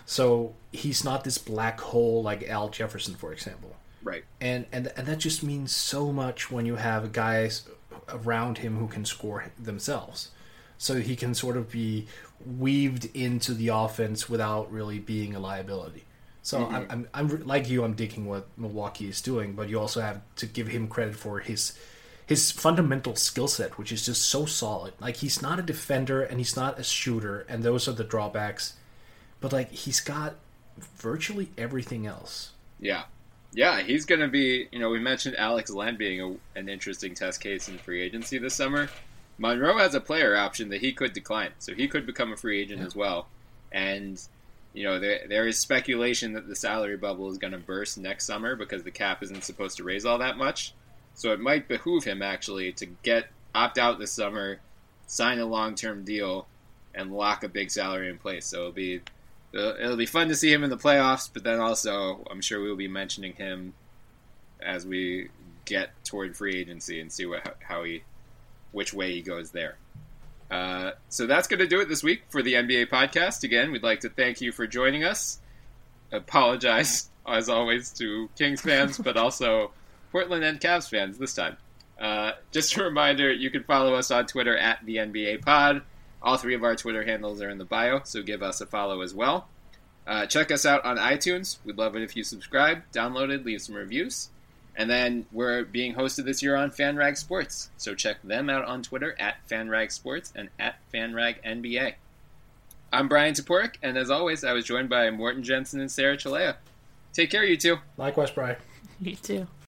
So he's not this black hole like Al Jefferson, for example. Right. and and and that just means so much when you have guys around him who can score themselves. So he can sort of be weaved into the offense without really being a liability. So I'm, mm-hmm. I'm, I'm like you. I'm digging what Milwaukee is doing, but you also have to give him credit for his his fundamental skill set, which is just so solid. Like he's not a defender and he's not a shooter, and those are the drawbacks. But like he's got virtually everything else. Yeah. Yeah, he's going to be, you know, we mentioned Alex Len being a, an interesting test case in free agency this summer. Monroe has a player option that he could decline, so he could become a free agent as well. And, you know, there, there is speculation that the salary bubble is going to burst next summer because the cap isn't supposed to raise all that much. So it might behoove him actually to get opt out this summer, sign a long term deal, and lock a big salary in place. So it'll be it'll be fun to see him in the playoffs, but then also I'm sure we'll be mentioning him as we get toward free agency and see what how he which way he goes there. Uh, so that's going to do it this week for the NBA podcast. Again, we'd like to thank you for joining us. Apologize as always to Kings fans, but also Portland and Cavs fans this time. Uh, just a reminder, you can follow us on Twitter at the NBA Pod. All three of our Twitter handles are in the bio, so give us a follow as well. Uh, check us out on iTunes. We'd love it if you subscribe, downloaded, leave some reviews. And then we're being hosted this year on FanRag Sports, so check them out on Twitter at FanRag Sports and at FanRag NBA. I'm Bryan Toporek, and as always, I was joined by Morten Jensen and Sarah Cilea. Take care, you two. Likewise, Bryan. You too.